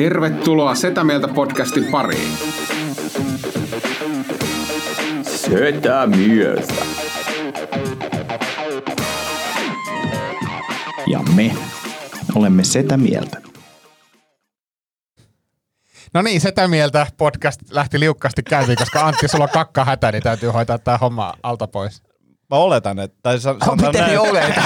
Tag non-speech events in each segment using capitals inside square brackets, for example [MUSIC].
Tervetuloa Setä Mieltä podcastin pariin. Setä mieltä. Ja me olemme Setä mieltä. No niin, sitä mieltä podcast lähti liukkaasti käyntiin, koska Antti, sulla on kakka hätä, niin täytyy hoitaa tämä homma alta pois. Mä oletan, että... Tai san, Oh, miten niin oletat?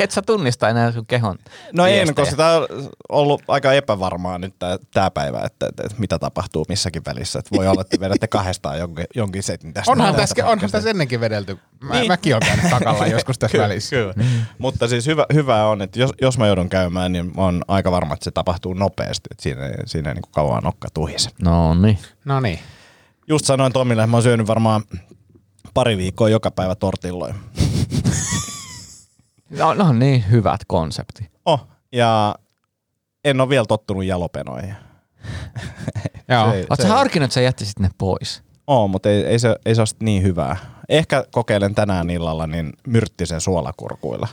Et sä tunnista enää sun kehon No en, viestejä. koska tämä on ollut aika epävarmaa nyt tämä päivä, että, että, että, mitä tapahtuu missäkin välissä. Että voi olla, että vedätte kahdestaan jonkin, jonkin setin tästä. Onhan tästä tässä, onhan tässä ennenkin vedelty. Mä, Niin. Mäkin olen käynyt kakalla [LAUGHS] joskus tässä Kyllä, välissä. Kyllä. Mutta siis hyvä, hyvä on, että jos, jos mä joudun käymään, niin mä oon aika varma, että se tapahtuu nopeasti. Että siinä, ei- siinä ei niin kuin kauan nokka tuhise. No niin. No niin. Just sanoin Tomille, että mä oon syönyt varmaan pari viikkoa joka päivä tortilloja. [LAUGHS] No, no niin, hyvät konsepti. Oh, ja en ole vielä tottunut jalopenoihin. Joo. Oletko sä harkinnut, että sä jättisit ne pois? Oo, mutta ei, ei, se, ei se ole niin hyvää. Ehkä kokeilen tänään illalla niin myrttisen suolakurkuilla.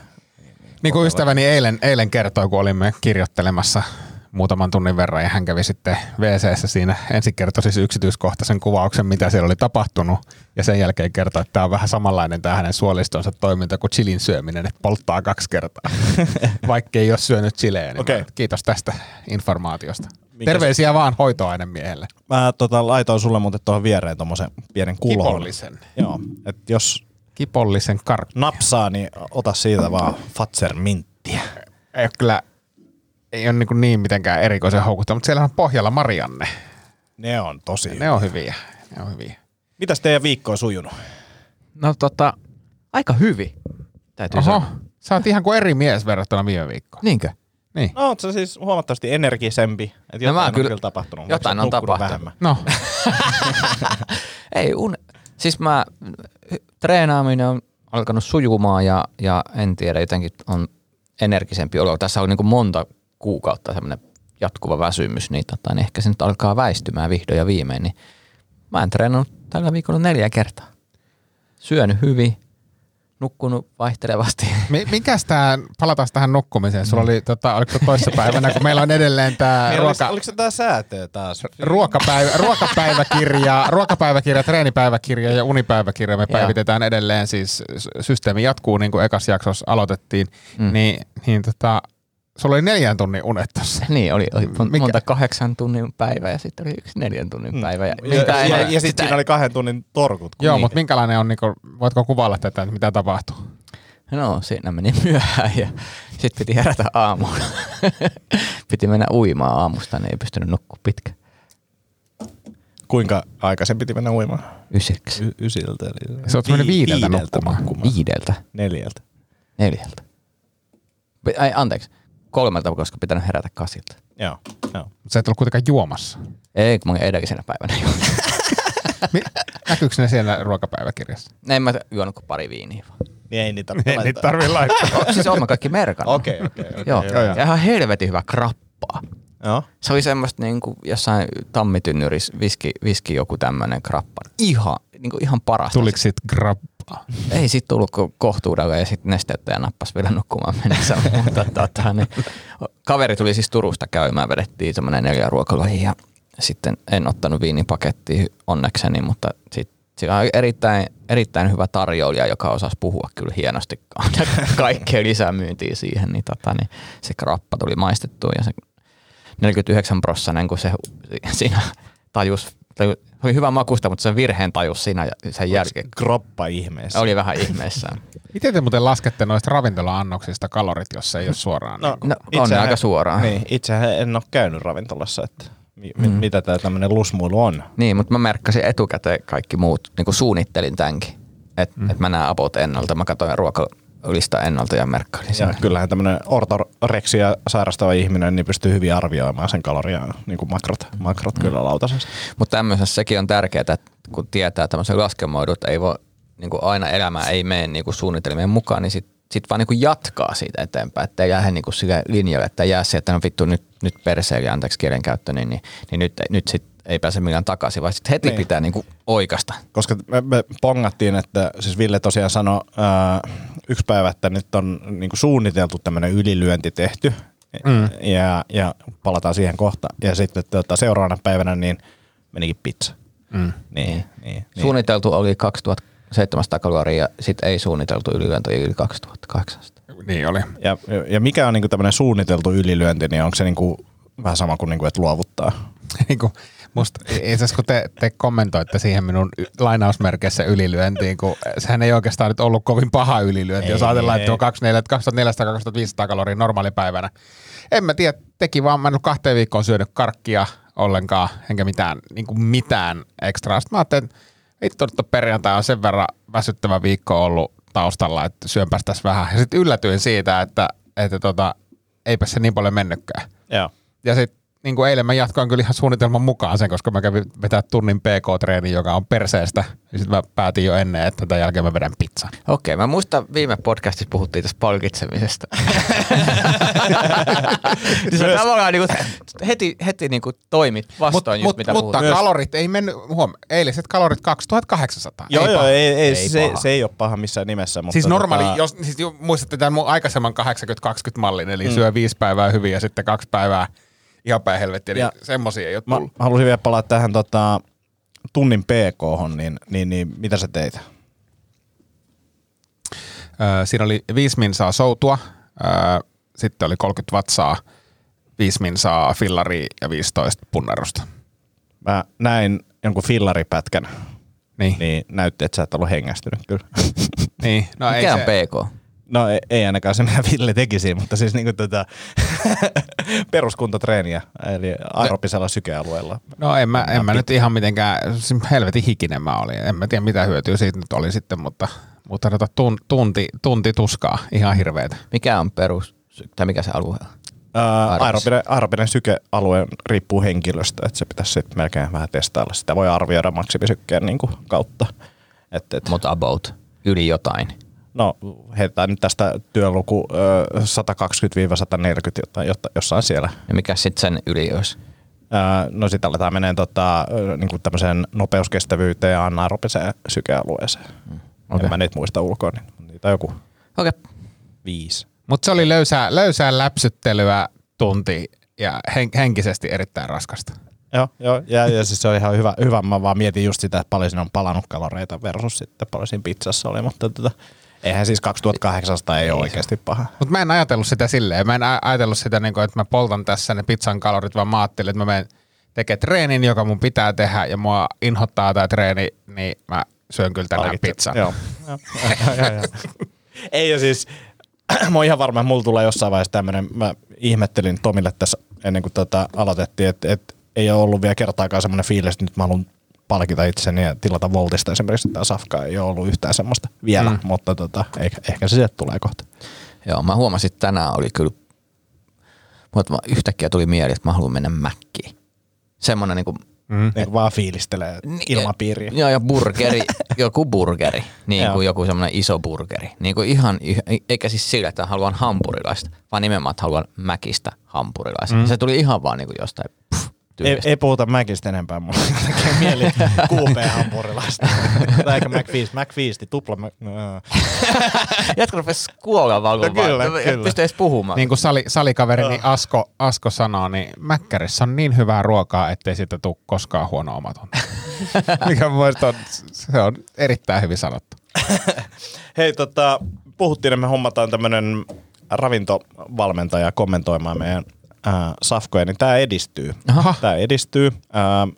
Niin kuin ystäväni eilen, eilen kertoi, kun olimme kirjoittelemassa muutaman tunnin verran ja hän kävi sitten wc siinä ensin kertoi siis yksityiskohtaisen kuvauksen, mitä siellä oli tapahtunut ja sen jälkeen kertoi, että tämä on vähän samanlainen tämä hänen suolistonsa toiminta kuin chilin syöminen, että polttaa kaksi kertaa, [LAUGHS] vaikka ei ole syönyt chileä. Niin mä- Kiitos tästä informaatiosta. Mikäs- Terveisiä vaan hoitoainemiehelle. Mä tota, laitoin sulle muuten tuohon viereen tommosen pienen kulon. Kipollisen. Joo, että jos Kipollisen karkki. napsaa, niin ota siitä vaan Fatser minttiä. Ei ole kyllä, ei ole niin, niin mitenkään erikoisen houkuttava, mutta siellä on pohjalla Marianne. Ne on tosi Ne on hyviä. Ne on hyviä. Mitäs teidän viikko on sujunut? No tota, aika hyvin, täytyy Oho, sanoa. sä oot ihan kuin eri mies verrattuna viime viikkoon. Niinkö? Niin. No, oot sä siis huomattavasti energisempi. Että No jotain on kyllä- kyllä tapahtunut. jotain on tapahtunut. vähemmän? No, [LAUGHS] Ei, un... siis mä, treenaaminen on alkanut sujumaan ja, ja en tiedä, jotenkin on energisempi olo. Tässä on niin kuin monta kuukautta semmoinen jatkuva väsymys, niin, tota, niin ehkä se nyt alkaa väistymään vihdoin ja viimein. Niin mä en treenannut tällä viikolla neljä kertaa. Syönyt hyvin, nukkunut vaihtelevasti. mi- mikäs tää, palataan tähän nukkumiseen. Sulla oli, tota, oliko se toissa päivänä, kun meillä on edelleen tää Niin, oliko, ruoka, oliko se tää säätöä taas? ruokapäivä, ruokapäiväkirja, ruokapäiväkirja, treenipäiväkirja ja unipäiväkirja. Me päivitetään edelleen, siis sy- systeemi jatkuu niin kuin ekas jaksossa aloitettiin. Mm. Niin, niin tota, sulla oli neljän tunnin unet tossa. Niin, oli, oli mon- Mikä? monta kahdeksan tunnin päivä ja sitten oli yksi neljän tunnin päivä. Ja, Ja, ja, ja, ja sitten siinä oli kahden tunnin torkut. Joo, Niin. mutta minkälainen on, niin kuin, voitko kuvailla tätä, että mitä tapahtuu? No, siinä meni myöhään ja sitten piti herätä aamulla. [LAUGHS] piti mennä uimaan aamusta, niin ei pystynyt nukkua pitkä. Kuinka aikaisin piti mennä uimaan? Yseksi. Y- ysiltä. Eli Sä oot mennyt viideltä nukkumaan. Viideltä. Neljältä. Neljältä. Ai, anteeksi. Kolmelta, koska pitänyt herätä kasilta. Joo, joo. Sä et ollut kuitenkaan juomassa. Ei, kun mä olin edellisenä päivänä [LAUGHS] Näkyykö ne siellä ruokapäiväkirjassa? En mä juonut kuin pari viiniä vaan. Niin ei niitä [LAUGHS] Ei niitä tarvii laittaa. [LAUGHS] Siis mä kaikki merkannut. Okei, okei, okei. Joo, joo, joo. ja ihan helvetin hyvä krappaa. Joo. Se oli semmoista niin kuin jossain tammitynnyrissä viski, viski joku tämmöinen krappa. Ihan, niin kuin ihan parasta. Tuliko sit grappaa? Ei sit tullut ko- kohtuudella ja sitten nesteyttä ja nappas vielä nukkumaan mennessä. [LAUGHS] Mutta tota, niin, kaveri tuli siis Turusta käymään, vedettiin semmoinen neljä ruokaloihin ja sitten en ottanut viinipakettia onnekseni, mutta sitten siellä oli erittäin, erittäin hyvä tarjoilija, joka osasi puhua kyllä hienosti [LAUGHS] kaikkea lisämyyntiä siihen, niin, tota, niin se krappa tuli maistettua ja se 49 prossanen, kun se siinä tajus, tajus oli hyvä makusta, mutta se virheen tajus siinä ja sen jälkeen Kroppa ihmeessä. oli vähän ihmeessään. [LAUGHS] Miten te muuten laskette noista ravintola-annoksista kalorit, jos ei ole suoraan? No, No, on ne aika suoraan. Niin, itsehän en ole käynyt ravintolassa, että mi- mm. mitä tämä tämmöinen lusmuilu on. Niin, mutta mä merkkasin etukäteen kaikki muut, niin kuin suunnittelin tämänkin. Että mm. et mä näen apot ennalta. Mä katsoin ruoka, listaa ennalta ja merkkailin Ja sen. kyllähän tämmöinen ortoreksia sairastava ihminen niin pystyy hyvin arvioimaan sen kaloria niin kuin makrot, makrot Mm. kyllä lautasesta. Mutta tämmöisessä sekin on tärkeää, että kun tietää tämmöisen laskelmoidun, että ei voi niin kuin aina elämä ei mene niin kuin suunnitelmien mukaan, niin sitten sit vaan niin kuin jatkaa siitä eteenpäin, että ei jää niin kuin sille linjalle, että jää se, että no vittu nyt, nyt perseeli, anteeksi kielenkäyttö, niin, niin, niin nyt, nyt sit ei pääse millään takaisin, vaan sitten heti Niin. niin. pitää niin kuin oikasta. Koska me, me pongattiin, että siis Ville tosiaan sanoi ää, yksi päivä, että nyt on niin kuin suunniteltu tämmöinen ylilyönti tehty mm. ja, ja palataan siihen kohta. Ja sitten tota, seuraavana päivänä niin menikin pizza. Mm. Niin, niin, niin. Suunniteltu oli 2700 kaloria ja sitten ei suunniteltu ylilyönti yli 2800. Niin oli. Ja, ja mikä on niinku tämmöinen suunniteltu ylilyönti, niin onko se niinku vähän sama kuin, niinku, että luovuttaa? [LAUGHS] niin kuin, musta, itse asiassa kun te, te kommentoitte siihen minun lainausmerkeissä ylilyöntiin, kun sehän ei oikeastaan nyt ollut kovin paha ylilyönti, ei, jos ajatellaan, että on 2400-2500 kaloria normaalipäivänä. En mä tiedä, teki vaan, mä en ollut kahteen viikkoon syönyt karkkia ollenkaan, enkä mitään, niin kuin mitään ekstraa. Sitten mä ajattelin, että vittu nyt perjantai on sen verran väsyttävä viikko ollut taustalla, että syönpäs tässä vähän. Ja sitten yllätyin siitä, että, että tota, eipä se niin paljon mennytkään. Joo. Ja sitten niin kuin eilen mä jatkoin kyllä ihan suunnitelman mukaan sen, koska mä kävin vetää tunnin PK-treeni, joka on perseestä. Ja sitten mä päätin jo ennen, että tämän jälkeen mä vedän pizzan. Okei, mä muistan viime podcastissa puhuttiin tästä palkitsemisesta. [LAUGHS] siis sä tavallaan niin kuin, heti, heti niin kuin toimit vastoin just mitä mutta puhutaan. kalorit ei mennyt, huom, eiliset kalorit 2800. Joo, ei joo, paha. ei, ei, Ei se, paha. se, ei ole paha missään nimessä. Mutta Siis normaali, tota, jos, siis muistatte tämän mun aikaisemman 80-20 mallin, eli mm. syö viisi päivää hyvin ja sitten kaksi päivää ihan päin helvettiä, niin semmosia ei ole Mä tullut. halusin vielä palata tähän tota, tunnin pk niin, niin, niin mitä sä teit? Öö, siinä oli 5 minsaa soutua, öö, sitten oli 30 vatsaa, 5 minsaa fillaria ja 15 punnerusta. Mä näin jonkun fillaripätkän, Niin, niin. niin näytti, että sä et ollut hengästynyt kyllä. niin. No, Mikä on se, PK? No ei, ei ainakaan se, mitä Ville tekisi, mutta siis niinku tota, [LAUGHS] peruskuntotreeniä, eli aerobisella sykealueella. No en mä, en mä nyt ihan mitenkään, helvetin hikinen mä olin. En mä tiedä mitä hyötyä siitä nyt oli sitten, mutta, mutta tota tun, tunti, tunti tuskaa, ihan hirveetä. Mikä on perus, tai mikä se alue on? Aerobinen, aerobinen sykealue riippuu henkilöstä, että se pitäisi sitten melkein vähän testailla. Sitä voi arvioida maksimisykkeen niin kuin kautta. Et, et, Mutta about, yli jotain. No heitetään nyt tästä työluku ö, 120-140 jotain, jotta, jossain siellä. Ja mikä sitten sen yli olisi? No sitten aletaan menee tota, ö, niin kuin tämmöiseen nopeuskestävyyteen ja anaerobiseen sykealueeseen. Okay. Okei. En mä niitä muista ulkoa, niin niitä on joku Okei. viisi. Mutta se oli löysää, löysää läpsyttelyä tunti ja hen, henkisesti erittäin raskasta. Joo, joo ja, ja siis se oli ihan hyvä, hyvä. Mä vaan mietin just sitä, että paljon siinä on palannut kaloreita versus sitten paljon siinä pizzassa oli, mutta tota, eihän siis 2800 ei ole oikeasti paha. Mutta mä en ajatellut sitä silleen. Mä en ajatellut sitä, niin kuin, että mä poltan tässä ne pizzan kalorit, vaan mä ajattelin, että mä menen tekemään treenin, joka mun pitää tehdä ja mua inhottaa tämä treeni, niin mä syön kyllä tänään Palkitse- pizzan. Joo. [LAUGHS] Ei ja siis, [CLEARS THROAT] mä oon ihan varma, että mulla tulee jossain vaiheessa tämmönen, mä ihmettelin Tomille tässä ennen kuin tota aloitettiin, että, että ei ole ollut vielä kertaakaan semmoinen fiilis, että nyt mä haluan palkita itseni ja tilata Voltista esimerkiksi tämä safka ei ole ollut yhtään semmoista vielä, mm. mutta tota, ehkä, ehkä se sieltä tulee kohta. Joo, mä huomasin, että tänään oli kyllä, mutta yhtäkkiä tuli mieli, että mä haluan mennä mäkkiin. Semmoinen niinku, Mm. Niin kuin vaan fiilistelee ilmapiiriä. Joo, ja burgeri, [LAUGHS] joku burgeri, niin kuin joku semmoinen iso burgeri. Niin kuin ihan, eikä siis sillä, että haluan hampurilaista, vaan nimenomaan, että haluan mäkistä hampurilaista. Mm. Se tuli ihan vaan niin kuin jostain Ei, tyylistä. ei, puhuta Mäkistä enempää, mulla tekee mieli QP-hampurilaista. tai eikä McFeast, McFeasti, tupla Mac... No, Jätkä [LAUGHS] rupesi kuolla vaan, No kyllä, et kyllä. pysty edes puhumaan. Niin kuin sali, salikaverini Asko, Asko sanoo, niin Mäkkärissä on niin hyvää ruokaa, ettei siitä tule koskaan huono omatunto. [LAUGHS] Mikä mun mielestä on, se on erittäin hyvin sanottu. [LAUGHS] Hei, tota, puhuttiin, että me hommataan tämmönen ravintovalmentaja kommentoimaan meidän äh, safkoja, niin tämä edistyy. Tämä edistyy. Ähm,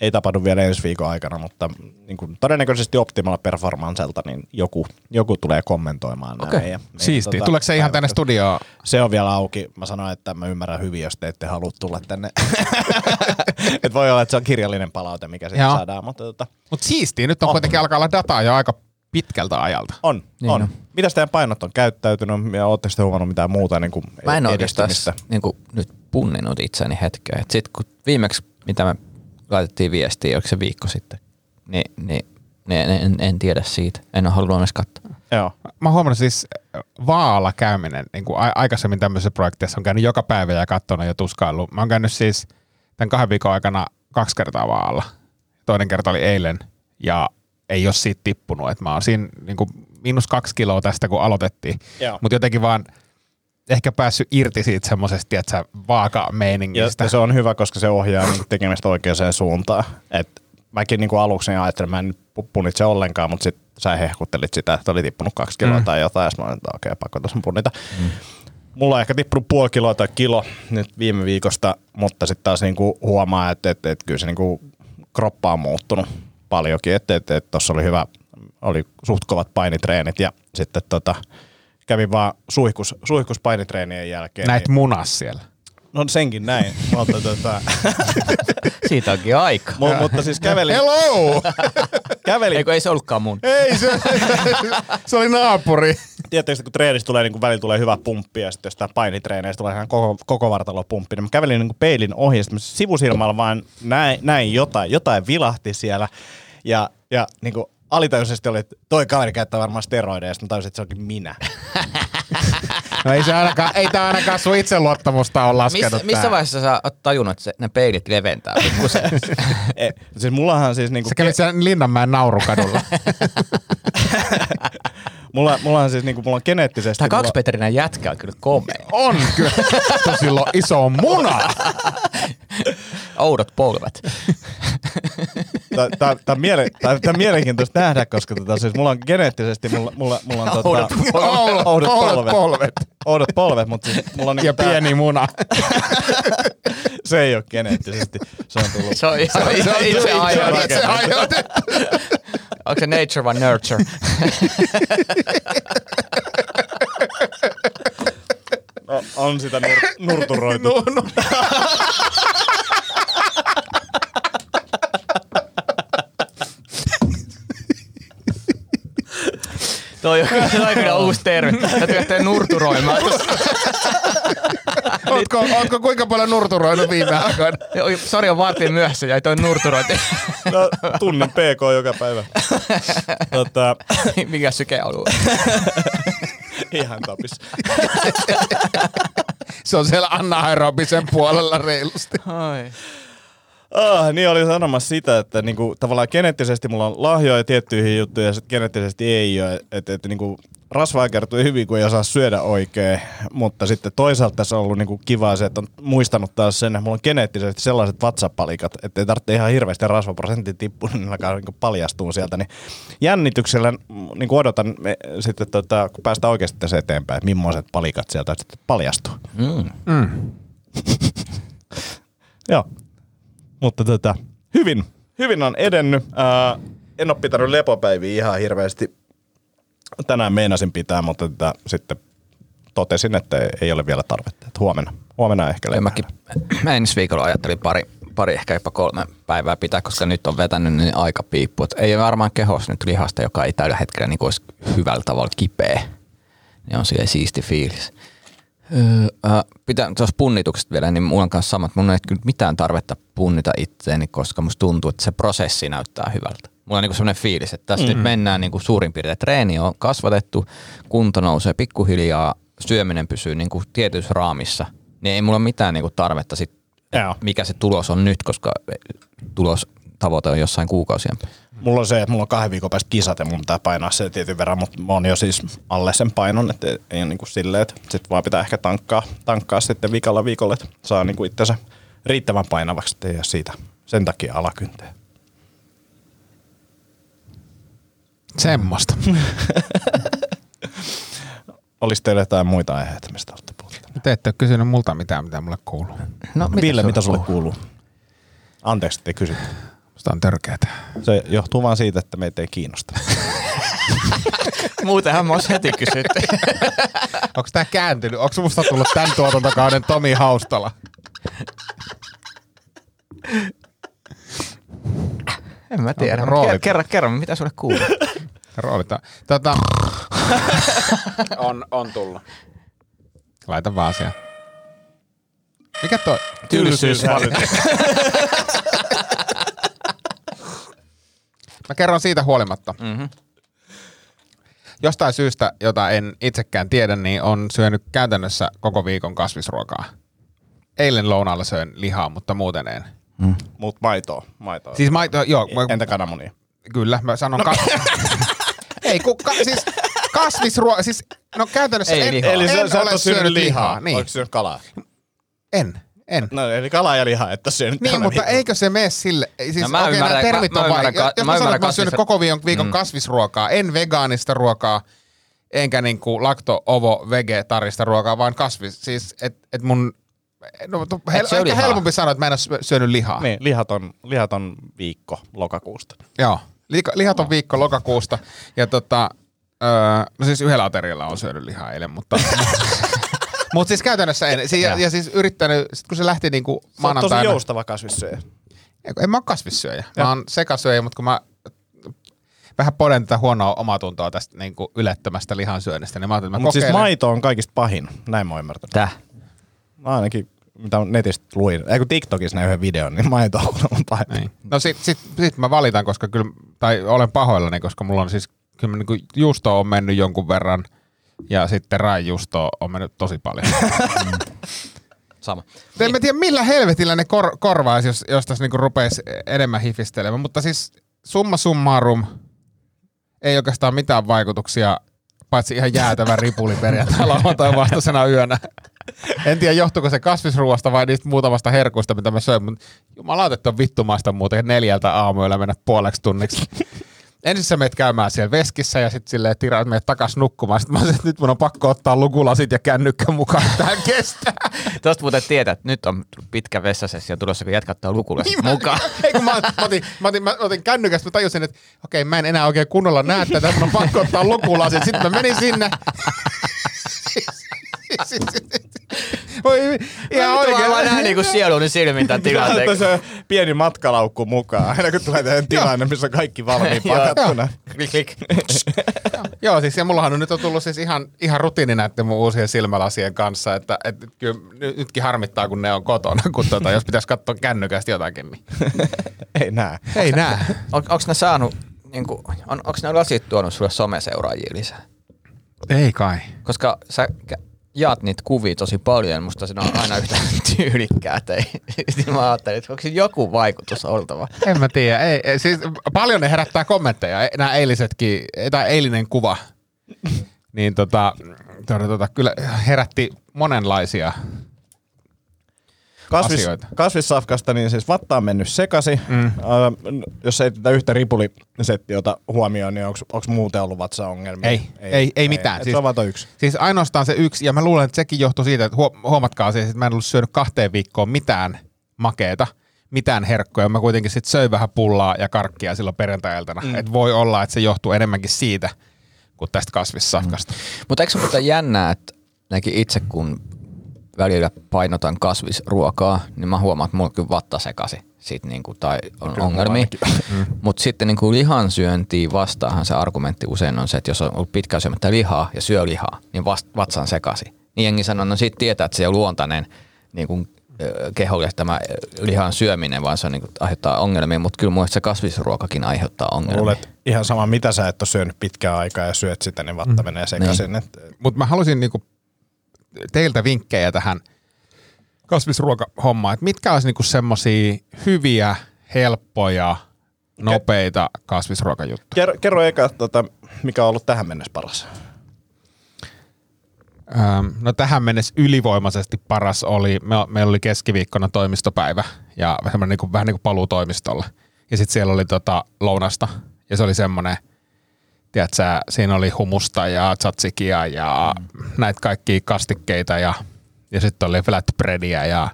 ei tapahdu vielä ensi viikon aikana, mutta niin kuin todennäköisesti optimalla performancelta, niin joku, joku tulee kommentoimaan nämä meidän, meidän, Siisti. Tuleeko se ihan tänne studioon? Se on vielä auki. Mä sanoin, että mä ymmärrän hyvin, jos te ette halua tulla tänne. [LAUGHS] Et voi olla, että se on kirjallinen palaute, mikä Joo. saadaan. Mutta tota, Mutta siistiä, nyt on kuitenkin alkaa olla dataa jo aika pitkältä ajalta. On, Niin on. on. Mitäs teidän painot on käyttäytynyt ja ootteko te huomannut mitään muuta niin kuin Mä en oikeastaan niin kuin, nyt punninut itseäni hetkeä. Sitten kun viimeksi, mitä me laitettiin viestiä, oliko se viikko sitten, niin, niin, niin en, en, en, tiedä siitä. En ole halunnut edes katsoa. Joo. Mä huomannut siis vaalla käyminen, niin kuin aikaisemmin tämmöisessä projektissa on käynyt joka päivä ja katsonut ja tuskaillut. Mä oon käynyt siis tämän kahden viikon aikana kaksi kertaa vaalla. Toinen kerta oli eilen ja ei ole siitä tippunut. Et mä oon siinä niin kuin miinus kaksi kiloa tästä, kun aloitettiin. Mutta jotenkin vaan ehkä päässyt irti siitä semmoisesta, että vaaka-meiningistä. ja se on hyvä, koska se ohjaa niin tekemistä oikeaan suuntaan. Et mäkin niin kuin aluksi niin ajattelin, että mä en nyt pu- punnitse ollenkaan, mutta sitten sä hehkuttelit sitä, että oli tippunut kaksi kiloa Mm. tai jotain, ja mä olin, että okei, pakko tuossa punnita. Mm. Mulla on ehkä tippunut puoli kiloa tai kilo nyt viime viikosta, mutta sitten taas niinku huomaa, että, että, että kyllä se niinku kroppa on muuttunut paljonkin. Että että, että tuossa oli hyvä, oli suht kovat painitreenit ja sitten tota, kävin vaan suihkus, suihkus painitreenien jälkeen. Näet niin, munas siellä. No senkin näin, mutta, tota, [LAUGHS] Siitä onkin aika. mu, mutta siis kävelin, Hello! [LAUGHS] kävelin Eikö ei se ollutkaan mun? Ei se, [LAUGHS] se oli naapuri. Tiedättekö, kun treenistä tulee, niin välillä tulee hyvä pumppi ja sitten jostain painitreeneistä tulee ihan koko, koko vartalopumppi. Niin mä kävelin niin peilin ohi ja sivusilmalla vaan näin, näin jotain, jotain vilahti siellä ja, ja niin kuin alitajuisesti oli, että toi kaveri käyttää varmaan steroideja ja sitten mä tajusin, että se onkin minä. No ei, se ainakaan, ei tämä ainakaan sun itseluottamusta ole laskenut Missä, missä tää. vaiheessa sä oot tajunnut, että se, ne peilit leventää [LAUGHS] e, siis mullahan siis niin Sä kävit siellä Linnanmäen naurukadulla. [LAUGHS] mulla, mullahan siis niin kuin, mulla on geneettisesti... Mulla- kaksipetrinen jätkä on kyllä komea. on kyllä. Sillä on iso muna. Oudot polvet. [LAUGHS] Tämä on miele, mielenkiintoista nähdä, koska tota, siis mulla on geneettisesti, mulla, mulla, mulla on tota, Oudot polvet. oudot polvet. polvet. Oudot polvet, mutta siis mulla on Ja niinku tää- pieni muna. [LAUGHS] se ei ole geneettisesti. Se on tullut. Se on ihan itse, itse Se aiheutettu. Onko se nature vai nurture? No, on sitä nur, nurturoitu. [LAUGHS] No, no. Toi on kyllä, toi on kyllä uusi termi. Täytyy lähteä nurturoimaan. Ootko, ootko kuinka paljon nurturoinut viime aikoina? Oi, Sori, on vartin myöhässä, jäi toi nurturointi. No, tunnin PK joka päivä. Tota, Mikä sykealue? ihan tapis. Se on siellä Anna Aerobisen puolella reilusti. Ai. Ah, niin oli sanomassa sitä, että niinku, tavallaan geneettisesti mulla on lahjoja tiettyihin juttuihin ja sitten geneettisesti ei ole. Että et, niinku, rasvaa kertoo hyvin, kun ei osaa syödä oikein, mutta sitten toisaalta tässä on ollut niinku kivaa se, että on muistanut taas sen, että mulla on geneettisesti sellaiset vatsapalikat, että ei tarvitse ihan hirveästi rasvaprosentin tippua, niin alkaa niinku paljastuu sieltä. Niin jännityksellä mm, niinku odotan me, sitten, tota, kun päästään oikeasti tässä eteenpäin, että millaiset palikat sieltä sitten paljastuu. Mm. [LAUGHS] Joo. Mutta tota, hyvin, hyvin on edennyt. Ää, en ole pitänyt lepopäiviä ihan hirveästi. Tänään meinasin pitää, mutta tota, sitten totesin, että ei ole vielä tarvetta. Että huomenna, huomenna ehkä Kyllä lepää. mäkin mä ensi viikolla ajattelin pari, pari, ehkä jopa kolme päivää pitää, koska nyt on vetänyt niin aika piippu. Et ei ole varmaan kehossa nyt lihasta, joka ei tällä hetkellä niin olisi hyvällä tavalla kipeä. Niin on silleen siisti fiilis. Öö, äh, pitää tuossa punnituksesta vielä, niin mulla on kanssa samat. Mun ei kyllä mitään tarvetta punnita itseäni, koska musta tuntuu, että se prosessi näyttää hyvältä. Mulla on niinku sellainen fiilis, että tässä mm-hmm. nyt mennään niinku suurin piirtein. Treeni on kasvatettu, kunto nousee pikkuhiljaa, syöminen pysyy niinku tietyissä raamissa. Niin ei mulla ole mitään niinku tarvetta sit, mikä se tulos on nyt, koska tulos tavoite on jossain kuukausien. Mulla on se, että mulla on kahden viikon päästä kisat ja mun pitää painaa se tietyn verran, mutta mä oon jo siis alle sen painon, että ei ole niinku silleen, että sit vaan pitää ehkä tankkaa, tankkaa sitten viikolla viikolla, että saa niinku itsensä riittävän painavaksi, ettei jää siitä sen takia alakynteen. Semmosta. [LAUGHS] Olisi teillä jotain muita aiheita, mistä olette puhuneet? Te ette ole kysynyt multa mitään, mitä mulle kuuluu. No, Ville, mitä sulle kuuluu? Anteeksi, että ei kysytty. Musta on törkeetä. Se johtuu vaan siitä, että meitä ei kiinnosta. [LAUGHS] Muutenhan mä heti kysytty. [LAUGHS] Onko tää kääntynyt? Onko musta tullut tämän tuotantokauden Tomi Haustala? en mä tiedä. Ker- kerro, kerro, mitä sulle kuuluu? [LAUGHS] Roolita. Tota, on, on tullut. Laita vaan siellä. Mikä toi? Tylsyysvalinta. Mä kerron siitä huolimatta. Mm-hmm. Jostain syystä, jota en itsekään tiedä, niin on syönyt käytännössä koko viikon kasvisruokaa. Eilen lounaalla söin lihaa, mutta muuten en. Mut maitoa. maitoa. Siis mä, joo, mä, Entä kananmunia? kyllä, mä sanon no. kas- [LAUGHS] Ei, kun ka- siis kasvisruoka, siis no käytännössä Ei en, lihaa. Eli en sä, sä ole ole syönyt lihaa. Niin, Oletko syönyt kalaa? en, en. No eli kalaa ja lihaa, että syönyt Niin, mutta viikolla. eikö se mene sille? Siis No mä okei, ymmärrän- nämä termit mä- on mä vai, ymmärrän ka- jos mä mä sanon, ymmärrän että mä oon syönyt koko viikon, viikon Mm. kasvisruokaa, en vegaanista ruokaa, enkä niinku lakto, ovo, vegetarista ruokaa, vaan kasvis. Siis, et, et mun, no, to, hel, syö ehkä lihaa. helpompi sanoa, että mä en ole syö- syönyt lihaa. Niin, lihaton, lihaton viikko lokakuusta. Joo, Liika, lihaton viikko lokakuusta. Ja tota, öö, no siis yhdellä aterialla on syönyt lihaa eilen, mutta... [LAUGHS] Mutta siis käytännössä en. Si- ja, ja, siis yrittänyt, sit kun se lähti niinku Sä oot tosi maanantaina... joustava kasvissyöjä. En mä ole kasvissyöjä. Mä oon sekasyöjä, mutta kun mä vähän poden tätä huonoa omatuntoa tästä niin kuin ylettömästä lihansyönnistä, niin mä ajattelin, että mä Mutta siis kokeilen. maito on kaikista pahin. Näin mä oon ymmärtänyt. Täh. Mä ainakin, mitä netistä luin, ei kun TikTokissa näin yhden videon, niin maito on pahin. Niin. No sit, sit, sit, mä valitan, koska kyllä, tai olen pahoillani, koska mulla on siis, kyllä niin kuin juusto on mennyt jonkun verran, ja sitten raijuusto on mennyt tosi paljon. [LAUGHS] Sama. En mä tiedä, millä helvetillä ne kor- korvaisi, jos, jos tässä niinku rupeisi enemmän hifistelemään, mutta siis summa summarum ei oikeastaan mitään vaikutuksia, paitsi ihan jäätävä ripuli perjantai lauantai [LAUGHS] vastaisena yönä. En tiedä, johtuuko se kasvisruoasta vai niistä muutamasta herkuista, mitä mä söin, mutta jumalauta, että on vittumaista muuten neljältä aamuyöllä mennä puoleksi tunniksi. Ensin sä meet käymään siellä veskissä ja sitten silleen tiraat meidät takas nukkumaan. Sitten mä sanoin, että nyt mun on pakko ottaa lukulasit ja kännykkä mukaan, että tähän kestää. [LAUGHS] Tuosta muuten tiedät, että nyt on pitkä vessasessio tulossa, kun jätkattaa lukulle Niin mä- mukaan. [LAUGHS] Ei kun mä, mä, otin, mä, otin, mä otin kännykästä, mä tajusin, että okei, mä en enää oikein kunnolla näe tätä, että mä on pakko ottaa lukulasit. Sitten mä menin sinne. [LAUGHS] [LAUGHS] Voi, ihan oikein. Mä näen niinku sieluni silmin tämän [LAUGHS] tilanteen. Se pieni matkalaukku mukaan, aina kun tulee tähän [LAUGHS] tilanne, missä on kaikki valmiin pakattuna. Klik, klik. Joo, siis ja mullahan on nyt on tullut siis ihan, ihan rutiini näiden mun uusien silmälasien kanssa, että, että kyllä nyt- nytkin harmittaa, kun ne on kotona, kun tota, jos pitäisi katsoa kännykästä jotakin, niin Ei näe. ei näe. On, onks ne saanut, niinku, on, onks ne lasit tuonut sulle someseuraajia lisää? Ei kai. Koska sä jaat niitä kuvia tosi paljon, musta se on aina yhtä [LAUGHS] tyylikkäät. Ei. Sitten [LAUGHS] mä ajattelin, että onko joku vaikutus oltava. En mä tiedä. Ei, ei, siis paljon ne herättää kommentteja. Nämä eilisetkin, tai eilinen kuva, niin tota, tota, tota, kyllä herätti monenlaisia Kasvis, asioita. kasvissafkasta, niin siis vatta on mennyt sekasi. Mm. Äh, jos ei tätä yhtä ripulisettiä ota huomioon, niin onko muuten ollut vatsaongelmia? Ei, ei, ei mitään. Et Siis- se on yksi. Siis ainoastaan se yksi, ja mä luulen, että sekin johtuu siitä, että huo- huomatkaa siis, että mä en ollut syönyt kahteen viikkoon mitään makeeta, mitään herkkoja. Mä kuitenkin sit söin vähän pullaa ja karkkia silloin perjantai-iltana. Mm. Et voi olla, että se johtuu enemmänkin siitä kuin tästä kasvissafkasta. Mm. Mutta eikö se jännää, että ainakin itse kun välillä painotan kasvisruokaa, niin mä huomaan, että mulla on kyllä vatta sekasi siitä niinku, tai on ongelmia. [LAUGHS] Mutta sitten niinku lihansyöntiä vastaahan se argumentti usein on se, että jos on ollut pitkään syömättä lihaa ja syö lihaa, niin vast, vatsan sekasi. Niin jengi sanoo, no siitä tietää, että se ole luontainen niin kuin, keholle tämä lihan syöminen, vaan se on, niin kuin, aiheuttaa ongelmia, mutta kyllä mun se kasvisruokakin aiheuttaa ongelmia. Luulet ihan sama, mitä sä et ole syönyt pitkään aikaa ja syöt sitä, niin vatta mm. menee sekaisin. Niin. Mutta mä halusin niinku teiltä vinkkejä tähän kasvisruokahommaan, että mitkä olisi niinku semmosia hyviä, helppoja, nopeita kasvisruokajuttuja? Kerro, kerro eka, tota, mikä on ollut tähän mennessä paras. Öm, no tähän mennessä ylivoimaisesti paras oli, me, meillä oli keskiviikkona toimistopäivä ja semmoinen niin kuin, vähän niin kuin paluu toimistolle. Ja sitten siellä oli tota lounasta ja se oli semmoinen, tiedätkö, siinä oli humusta ja tzatsikia ja mm. näitä kaikkia kastikkeita ja, ja sitten oli flatbreadia ja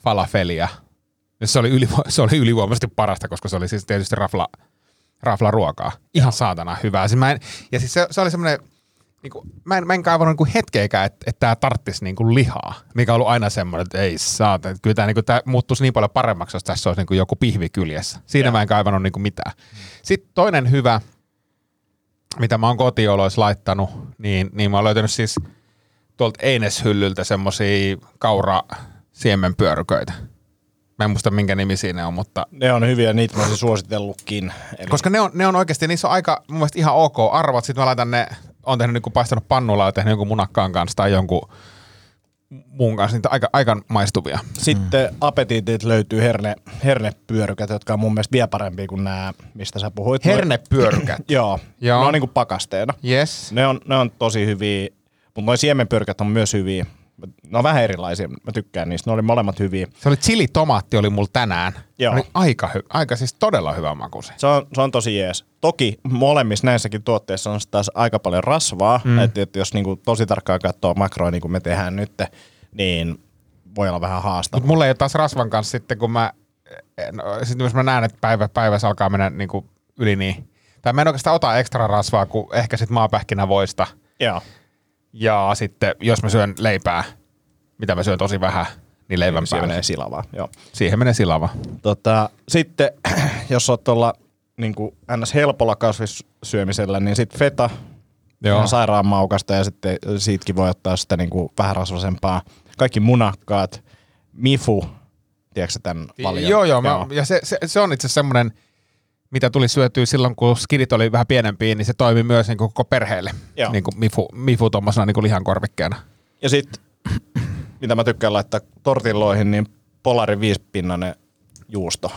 falafelia. Ja se oli, ylivo, se oli ylivoimaisesti parasta, koska se oli siis tietysti rafla, raflaruokaa. Ihan saatana hyvää. Siis mä en, ja siis se, se oli semmoinen, niin kuin, mä en, mä en kaivannut niin hetkeäkään, että, että tämä tarttisi niin kuin lihaa, mikä on ollut aina semmoinen, että ei saata. Että kyllä tämä, niin kuin, tämä muuttuisi niin paljon paremmaksi, jos tässä olisi niin kuin joku pihvi kyljessä. Siinä mä en kaivannut niin kuin mitään. Sitten toinen hyvä, mitä mä oon kotioloissa laittanut, niin, niin mä oon löytänyt siis tuolta Eines-hyllyltä semmosia kaura siemenpyöryköitä. Mä en muista minkä nimi siinä on, mutta Ne on hyviä, niitä mä olisin suositellutkin. Eli koska ne on, ne on oikeasti, niissä on aika mun mielestä ihan ok arvot. Sitten mä laitan ne, on tehnyt niinku paistanut pannulla ja tehnyt jonkun munakkaan kanssa tai jonkun muun kanssa. Niitä aika, aika maistuvia. Sitten apetiitit löytyy herne, hernepyörykät, jotka on mun mielestä vielä parempia kuin nämä, mistä sä puhuit. Hernepyörykät. Joo, [CLEARS THROAT] Joo. ne on niinku pakasteena. yes. Ne on, ne on tosi hyviä, mutta noin siemenpyrkät on myös hyviä. Ne on vähän erilaisia, mä tykkään niistä. Ne oli molemmat hyviä. Se oli chili tomaatti oli mulla tänään. Joo. Oli aika, hy- aika siis todella hyvä maku se. Se on, se on tosi jees. Toki molemmissa näissäkin tuotteissa on taas aika paljon rasvaa, mm. että et jos niinku tosi tarkkaan katsoo makroa, niin kuin me tehdään nyt, niin voi olla vähän haastavaa. Mutta mulla ei ole taas rasvan kanssa sitten, kun mä, no, sitten jos mä näen, että päivä, päivässä alkaa mennä niin kuin yli niin. Tai mä en oikeastaan ota ekstra rasvaa, kuin ehkä sitten maapähkinävoista. Joo. Ja sitten jos mä syön leipää, mitä mä syön tosi vähän, niin leivän päälle. menee silavaa. Joo. Siihen menee silava. Tota, sitten, [CLEARS THROAT] jos oot tuolla niin ns. helpolla kasvissyömisellä, niin sitten feta, Joo. ihan sairaan maukasta ja sitten siitäkin voi ottaa sitä niin kuin vähän rasvasempaa. Kaikki munakkaat, mifu, tiedätkö tämän paljon? Joo, joo. Mä, ja se, se, se, on itse asiassa semmoinen, mitä tuli syötyä silloin, kun skidit oli vähän pienempiä, niin se toimi myös niin kuin koko perheelle. Joo. Niin kuin mifu, mifu tuommoisena niin kuin lihankorvikkeena. Ja sitten, mitä mä tykkään laittaa tortilloihin, niin Polari viispinnanen juusto.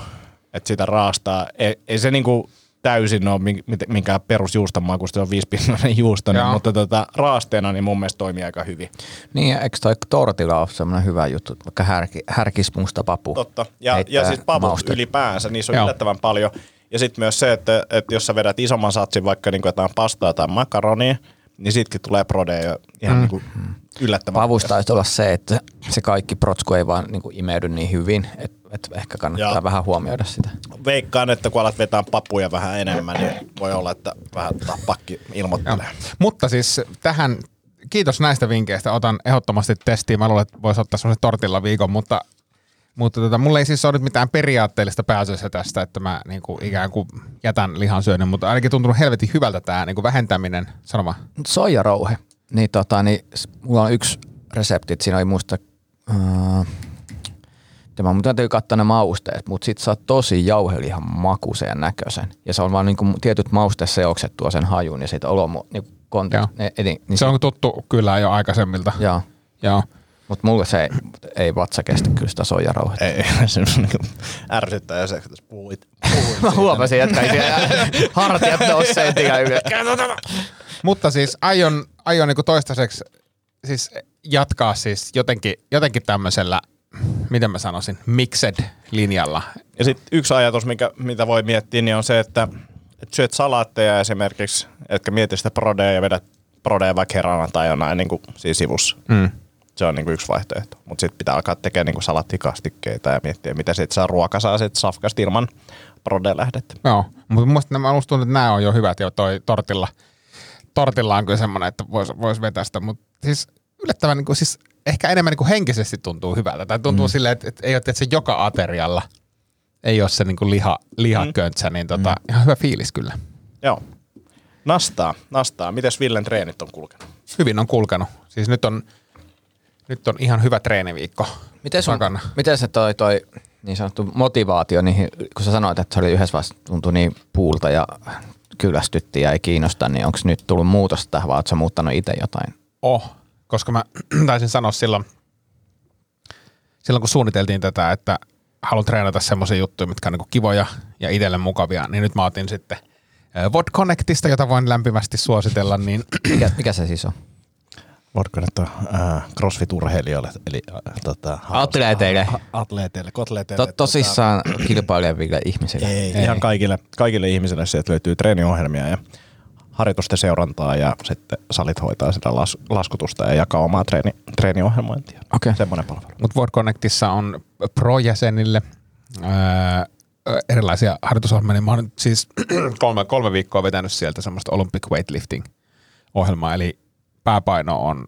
Että sitä raastaa. Ei, ei se niinku täysin ole minkään perusjuuston maku, se on viispinnanen juusto, niin, mutta tota, raasteena niin mun mielestä toimii aika hyvin. Niin, ja eikö toi tortilla ole semmoinen hyvä juttu, vaikka härki, härkis musta papu. Totta. Ja, ja siis pavut maustetta. ylipäänsä, niissä on Joo. yllättävän paljon. Ja sitten myös se, että, että jos sä vedät isomman satsin vaikka niin jotain pastaa tai makaronia, niin sitkin tulee prodeja ihan mm. niin yllättävän Pavusta taisi olla se, että se kaikki protsku ei vaan niin kuin imeydy niin hyvin, että, että ehkä kannattaa Joo. vähän huomioida sitä. Veikkaan, että kun alat vetää papuja vähän enemmän, niin voi olla, että vähän tota pakki ilmoittelee. Mutta siis tähän, kiitos näistä vinkkeistä, otan ehdottomasti testiin. Mä luulen, että voisi ottaa semmoisen tortilla viikon, mutta, mutta tota, mulla ei siis ole nyt mitään periaatteellista pääsyä tästä, että mä niin kuin, ikään kuin jätän lihansyönnin, mutta ainakin tuntunut helvetin hyvältä tämä niin kuin vähentäminen. Sano vaan. Soijarouhe, niin, tota, niin mulla on yksi resepti, että siinä oli muista, uh, tämä mun täytyy katsoa ne mausteet, mutta sit saa tosi jauhelihan makuisen ja näköisen. Ja se on vaan niinku tietyt mausteseokset tuo sen hajun ja siitä olomu, niinku kontek- Joo. ne, eli, niin Se on tuttu kyllä jo aikaisemmilta. Joo, Joo. Mutta mulle se ei, ei vatsa kestä kyllä sitä soijarouhetta. Ei, [LAUGHS] se on niin ärsyttää ja se, että puhuit. puhuit Mä huomasin, että kaikki hartiat nousee tiedä ylös. Mutta siis aion, aion niin toistaiseksi siis jatkaa siis jotenkin, jotenkin tämmöisellä, miten mä sanoisin, mixed linjalla. Ja sitten yksi ajatus, mikä, mitä voi miettiä, niin on se, että, että syöt salaatteja esimerkiksi, etkä mieti sitä prodea ja vedät prodea vaikka herana tai jonain niin kuin siinä sivussa. Mm. Se on niin kuin yksi vaihtoehto. Mutta sitten pitää alkaa tekemään niin kuin salattikastikkeita ja miettiä, mitä sitten saa ruoka saa sit safkasta ilman prode-lähdettä. Joo, mutta mielestä nämä, tuntuu, että nämä on jo hyvät jo toi tortilla. Tortilla on kyllä semmoinen, että voisi vois vetää sitä, mutta siis yllättävän niin kuin, siis ehkä enemmän niin kuin henkisesti tuntuu hyvältä. Tai tuntuu mm. silleen, että, että ei ole että se joka aterialla ei ole se niin kuin liha, lihaköntsä, niin tota, mm. ihan hyvä fiilis kyllä. Joo. Nastaa, nastaa. Mites Villen treenit on kulkenut? Hyvin on kulkenut. Siis nyt on, nyt on ihan hyvä treeniviikko Miten, sun, takana. miten se toi, toi niin sanottu motivaatio, niin kun sä sanoit, että se oli yhdessä vaiheessa tuntui niin puulta ja kyllästytti ja ei kiinnosta, niin onko nyt tullut muutosta tähän vai ootko muuttanut itse jotain? Oh, koska mä [CLEARS THROAT] taisin sanoa silloin, silloin kun suunniteltiin tätä, että haluan treenata semmoisia juttuja, mitkä on niin kivoja ja itselle mukavia, niin nyt mä otin sitten äh, Vod Connectista, jota voin lämpimästi suositella, niin Mikä, mikä se siis on? Voitko nyt äh, crossfit-urheilijoille, eli äh, tota, Atleeteille. atleeteille, kotleeteille. To, tosissaan kilpaileville ihmisille. Ei, ei, ihan kaikille, kaikille ihmisille sieltä löytyy treeniohjelmia ja harjoitusten seurantaa ja sitten salit hoitaa sitä las, laskutusta ja jakaa omaa treeni, treeniohjelmointia. Okei. Semmoinen palvelu. Mutta Vod Connectissa on pro-jäsenille ää, erilaisia harjoitusohjelmia, niin mä oon siis [CLEARS THROAT] kolme, kolme viikkoa vetänyt sieltä semmoista Olympic Weightlifting-ohjelmaa, eli pääpaino on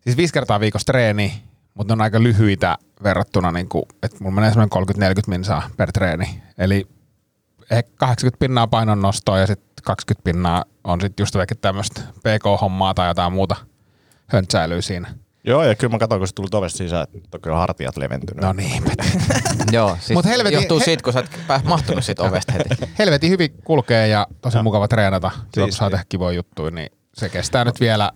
siis viisi kertaa viikossa treeni, mutta ne on aika lyhyitä verrattuna, niin kuin, että mulla menee semmoinen 30-40 minsaa per treeni. Eli ehkä 80 pinnaa painon nostoa ja sitten 20 pinnaa on sitten just vaikka tämmöistä PK-hommaa tai jotain muuta höntsäilyä siinä. Joo, ja kyllä mä katsoin, kun se tuli ovesta sisään, että kyllä hartiat leventynyt. No niin, [LAUGHS] Joo, siis Mut helvetin- johtuu he- siitä, kun sä et pää- mahtunut siitä ovesta heti. [LAUGHS] helvetin hyvin kulkee ja tosi mukava treenata. Silloin kun saa tehdä kivoja juttuja, niin se kestää nyt vielä,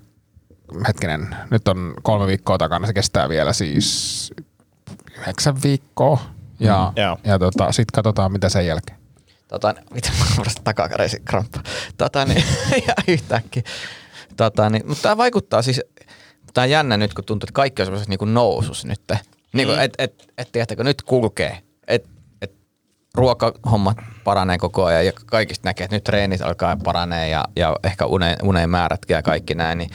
hetkinen, nyt on kolme viikkoa takana, se kestää vielä siis yhdeksän viikkoa. Ja, Mm, joo. ja tota, sitten katsotaan, mitä sen jälkeen. Tota, mitä mä vasta takakareisin kramppa. Tota, niin, [LAUGHS] ja yhtäkkiä. Tota, niin, mutta tämä vaikuttaa siis, tämä on jännä nyt, kun tuntuu, että kaikki on semmoisessa niin nousussa nyt. Niin kuin, et, et, et, tiedättekö, nyt kulkee. Ruokahommat paranee koko ajan ja kaikista näkee, että nyt treenit alkaa paranee ja, ja ehkä unen, unen määrätkin ja kaikki näin. Niin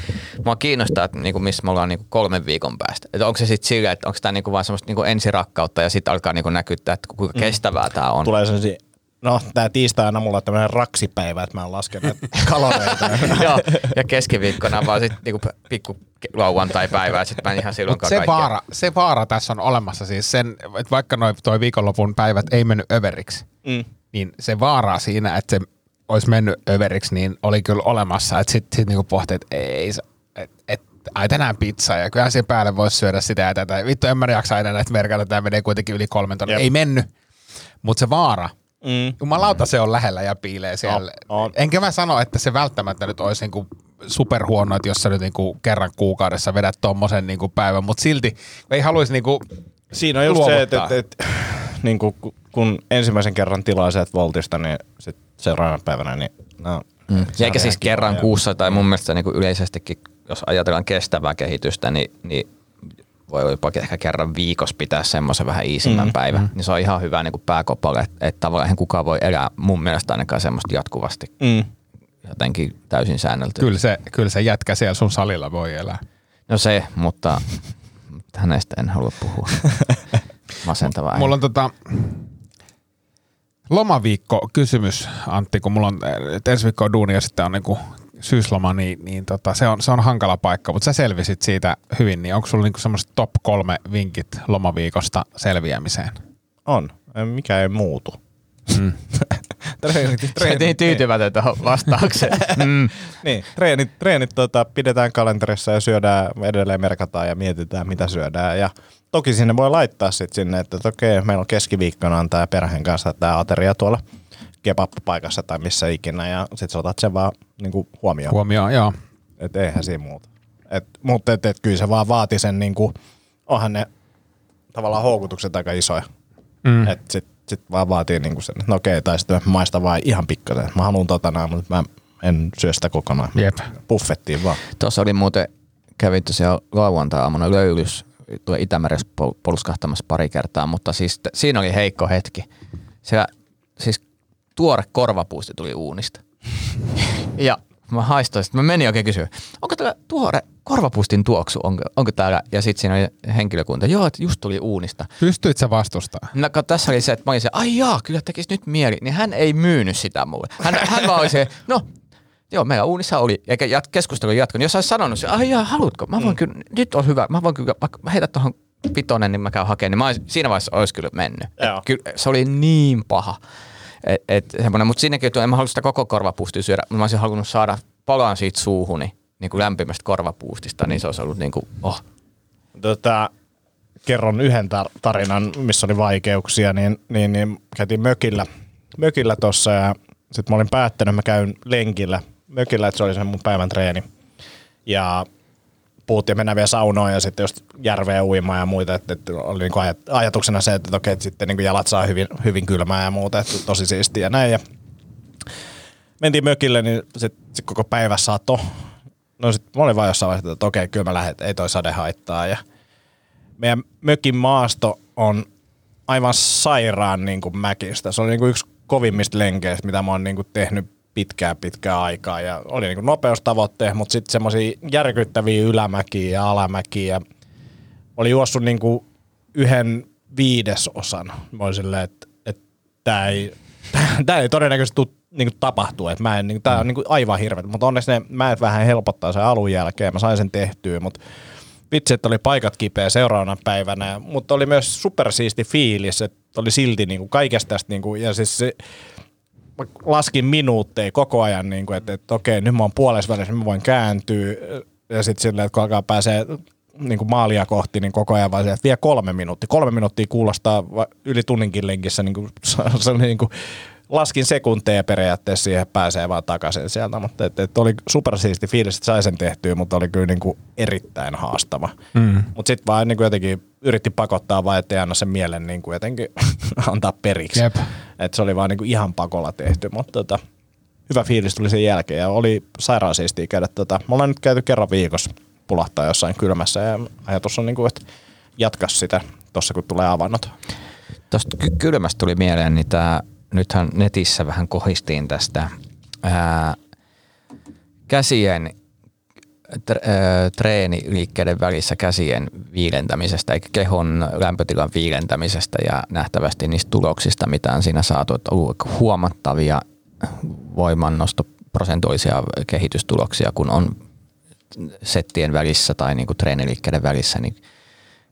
mua kiinnostaa, että niin kuin, missä me ollaan niin kuin kolmen viikon päästä. Että onko se sitten sillä, että onko tämä niin kuin vaan semmoista niin kuin ensirakkautta ja sitten alkaa niin kuin näkyttää, että kuinka kestävää tämä on. Tulee sellaisia, no tää tiistaina mulla on tämmöinen raksipäivä, että mä oon laskenut [LAUGHS] kaloreita. Joo, ja keskiviikkona vaan sitten niinku pikku lauantai-päivää, sitten mä en ihan silloinkaan se vaara, se vaara tässä on olemassa siis sen, että vaikka noi, toi viikonlopun päivät ei mennyt överiksi, Mm. niin se vaara siinä, että se olisi mennyt överiksi, niin oli kyllä olemassa. Että sitten sit niinku pohti, että ei, se- et, et, ai tänään pizza ja kyllähän siihen päälle voisi syödä sitä ja tätä. Vittu en mä jaksa aina näitä merkata, tämä menee kuitenkin yli kolmen tonnin. Jep. Ei mennyt. Mutta se vaara, Mm. jumalauta se on lähellä ja piilee siellä. On, on. Enkä mä sano, että se välttämättä nyt olisi niinku superhuono, että jos sä nyt niinku kerran kuukaudessa vedät tommosen niinku päivän, mutta silti ei haluaisi niinku Siinä on just se, että, luovuttaa. että, että [SIGHS] niin kuin, kun ensimmäisen kerran tilaa sieltä Voltista, niin sit seuraavana päivänä, niin no, Mm. se Eikä siis kerran ja- kuussa, tai mun mielestä niin kuin yleisestikin, jos ajatellaan kestävää kehitystä, niin, niin voi jopa ehkä kerran viikossa pitää semmoisen vähän iisimmän mm. päivän. Niin se on ihan hyvä niin kuin pääkopalle, että, että tavallaan kukaan voi elää mun mielestä ainakaan semmoista jatkuvasti Mm. jotenkin täysin säännelty. Kyllä se, kyllä se jätkä siellä sun salilla voi elää. No se, mutta hänestä en halua puhua. [LAUGHS] Masentavaa. Mulla on tota, lomaviikko kysymys, Antti, kun mulla on ensi viikko on duuni ja sitten on niinku syysloma, niin, niin tota, se, on, se on hankala paikka, mutta sä selvisit siitä hyvin, niin onko sulla niinku semmoiset top kolme vinkit lomaviikosta selviämiseen? On. Mikä ei muutu. Mm. [LAUGHS] treenit, Se treenit, niin tyytymätön tuohon vastaukseen. [LAUGHS] mm. niin, treenit, treenit tota, pidetään kalenterissa ja syödään, edelleen merkataan ja mietitään mitä syödään. Ja toki sinne voi laittaa sitten sinne, että et okei, meillä on keskiviikkona on tämä perheen kanssa tämä ateria tuolla kebab-paikassa tai missä ikinä ja sitten sä otat sen vaan niinku huomioon. Huomioon, joo. Et eihän siinä muuta. Et, mutta et, et, kyllä se vaan vaati sen, niinku, onhan ne tavallaan houkutukset aika isoja. Mm. Et sit, sit vaan vaatii niinku sen, että no okei, tai sitten mä maistan vaan ihan pikkasen. Mä haluan tota näin, mutta mä en syö sitä kokonaan. Jep. Buffettiin vaan. Tuossa oli muuten, kävin tosiaan lauantai-aamuna löylys, tuolla Itämeressä pol- polskahtamassa pari kertaa, mutta siis t- siinä oli heikko hetki. Siellä, siis tuore korvapuusti tuli uunista. [LAUGHS] ja mä haistoin, sit mä menin oikein kysyä, onko täällä tuore korvapuustin tuoksu, onko, onko täällä, ja sitten siinä oli henkilökunta, joo, että just tuli uunista. Pystyit sä vastustaa? No, kun tässä oli se, että mä olin se, ai jaa, kyllä tekisi nyt mieli. Niin hän ei myynyt sitä mulle. Hän, hän vaan oli se, no, joo, meillä uunissa oli, eikä jat, keskustelu jatkunut. Jos olisi sanonut se, ai jaa, haluatko? Mä voin kyllä, nyt on hyvä, mä voin kyllä, vaikka mä heitän tuohon pitonen, niin mä käyn hakemaan. Niin mä olisin, siinä vaiheessa olisi kyllä mennyt. Kyllä, se oli niin paha. Et, et, semmoinen, mutta siinäkin, että en mä halunnut sitä koko korvapuustia syödä, mä olisin halunnut saada palan siitä suuhuni niin kuin lämpimästä korvapuustista, niin se olisi ollut niin kuin, oh, Tota, kerron yhden tar- tarinan, missä oli vaikeuksia, niin, niin, niin käytiin mökillä, mökillä tossa ja sitten mä olin päättänyt, mä käyn lenkillä mökillä, että se oli se mun päivän treeni. Ja puhuttiin, mennään vielä saunoon ja sitten just järveen uimaan ja muita, että, että oli niinku ajat- ajatuksena se, että, okei, että sitten niinku jalat saa hyvin, hyvin kylmää ja muuta, että tosi siistiä ja näin. Ja mentiin mökille, niin sitten sit koko päivä sato. No sitten mä olin vaan jossain vaiheessa, että okei, kyllä mä lähden, ei toi sade haittaa. Ja meidän mökin maasto on aivan sairaan niin kuin mäkistä. Se oli niin kuin yksi kovimmista lenkeistä, mitä mä oon niin kuin tehnyt pitkään pitkään aikaa. Ja oli niin nopeustavoitteet, mutta sitten semmoisia järkyttäviä ylämäkiä ja alamäkiä. Ja oli juossut niin kuin yhden viidesosan. Mä olin silleen, että, että tämä ei, [LAUGHS] ei todennäköisesti tuu niin tapahtuu. Että mä en, niin, tää on niin kuin aivan hirveä. Mutta onneksi ne mäet vähän helpottaa sen alun jälkeen. Mä sain sen tehtyä, mutta vitsi, että oli paikat kipeä seuraavana päivänä, mutta oli myös supersiisti fiilis, että oli silti niin kuin kaikesta tästä, niin kuin, ja siis se, laskin minuutteja koko ajan, niin kuin, että, että okei, nyt mä oon puolessa välissä, mä voin kääntyä. Ja sitten silleen, että kun alkaa pääsee niin kuin maalia kohti, niin koko ajan vaan se, että vie kolme minuuttia. Kolme minuuttia kuulostaa yli tunninkin lenkissä, niin kuin, [LAUGHS] se oli niin kuin, laskin sekunteja periaatteessa siihen, pääsee vaan takaisin sieltä, mutta et, et oli supersiisti fiilis, että sai sen tehtyä, mutta oli kyllä niin kuin erittäin haastava. Mm. Mutta sitten vaan niin kuin jotenkin yritti pakottaa vaan, ettei anna sen mielen niin kuin jotenkin [LAUGHS] antaa periksi. Jep. Et se oli vaan niin kuin ihan pakolla tehty, mutta tota, hyvä fiilis tuli sen jälkeen ja oli sairaan siistiä käydä. Tota, me ollaan nyt käyty kerran viikossa pulahtaa jossain kylmässä ja ajatus on, niin kuin, että jatka sitä tuossa kun tulee avannot. Tuosta ky- kylmästä tuli mieleen, niin tää, nythän netissä vähän kohistiin tästä ää, käsien treeniliikkeiden välissä käsien viilentämisestä, eikä kehon lämpötilan viilentämisestä ja nähtävästi niistä tuloksista, mitä on siinä saatu, että on ollut huomattavia voimannostoprosentuaalisia kehitystuloksia, kun on settien välissä tai niin kuin treeniliikkeiden välissä, niin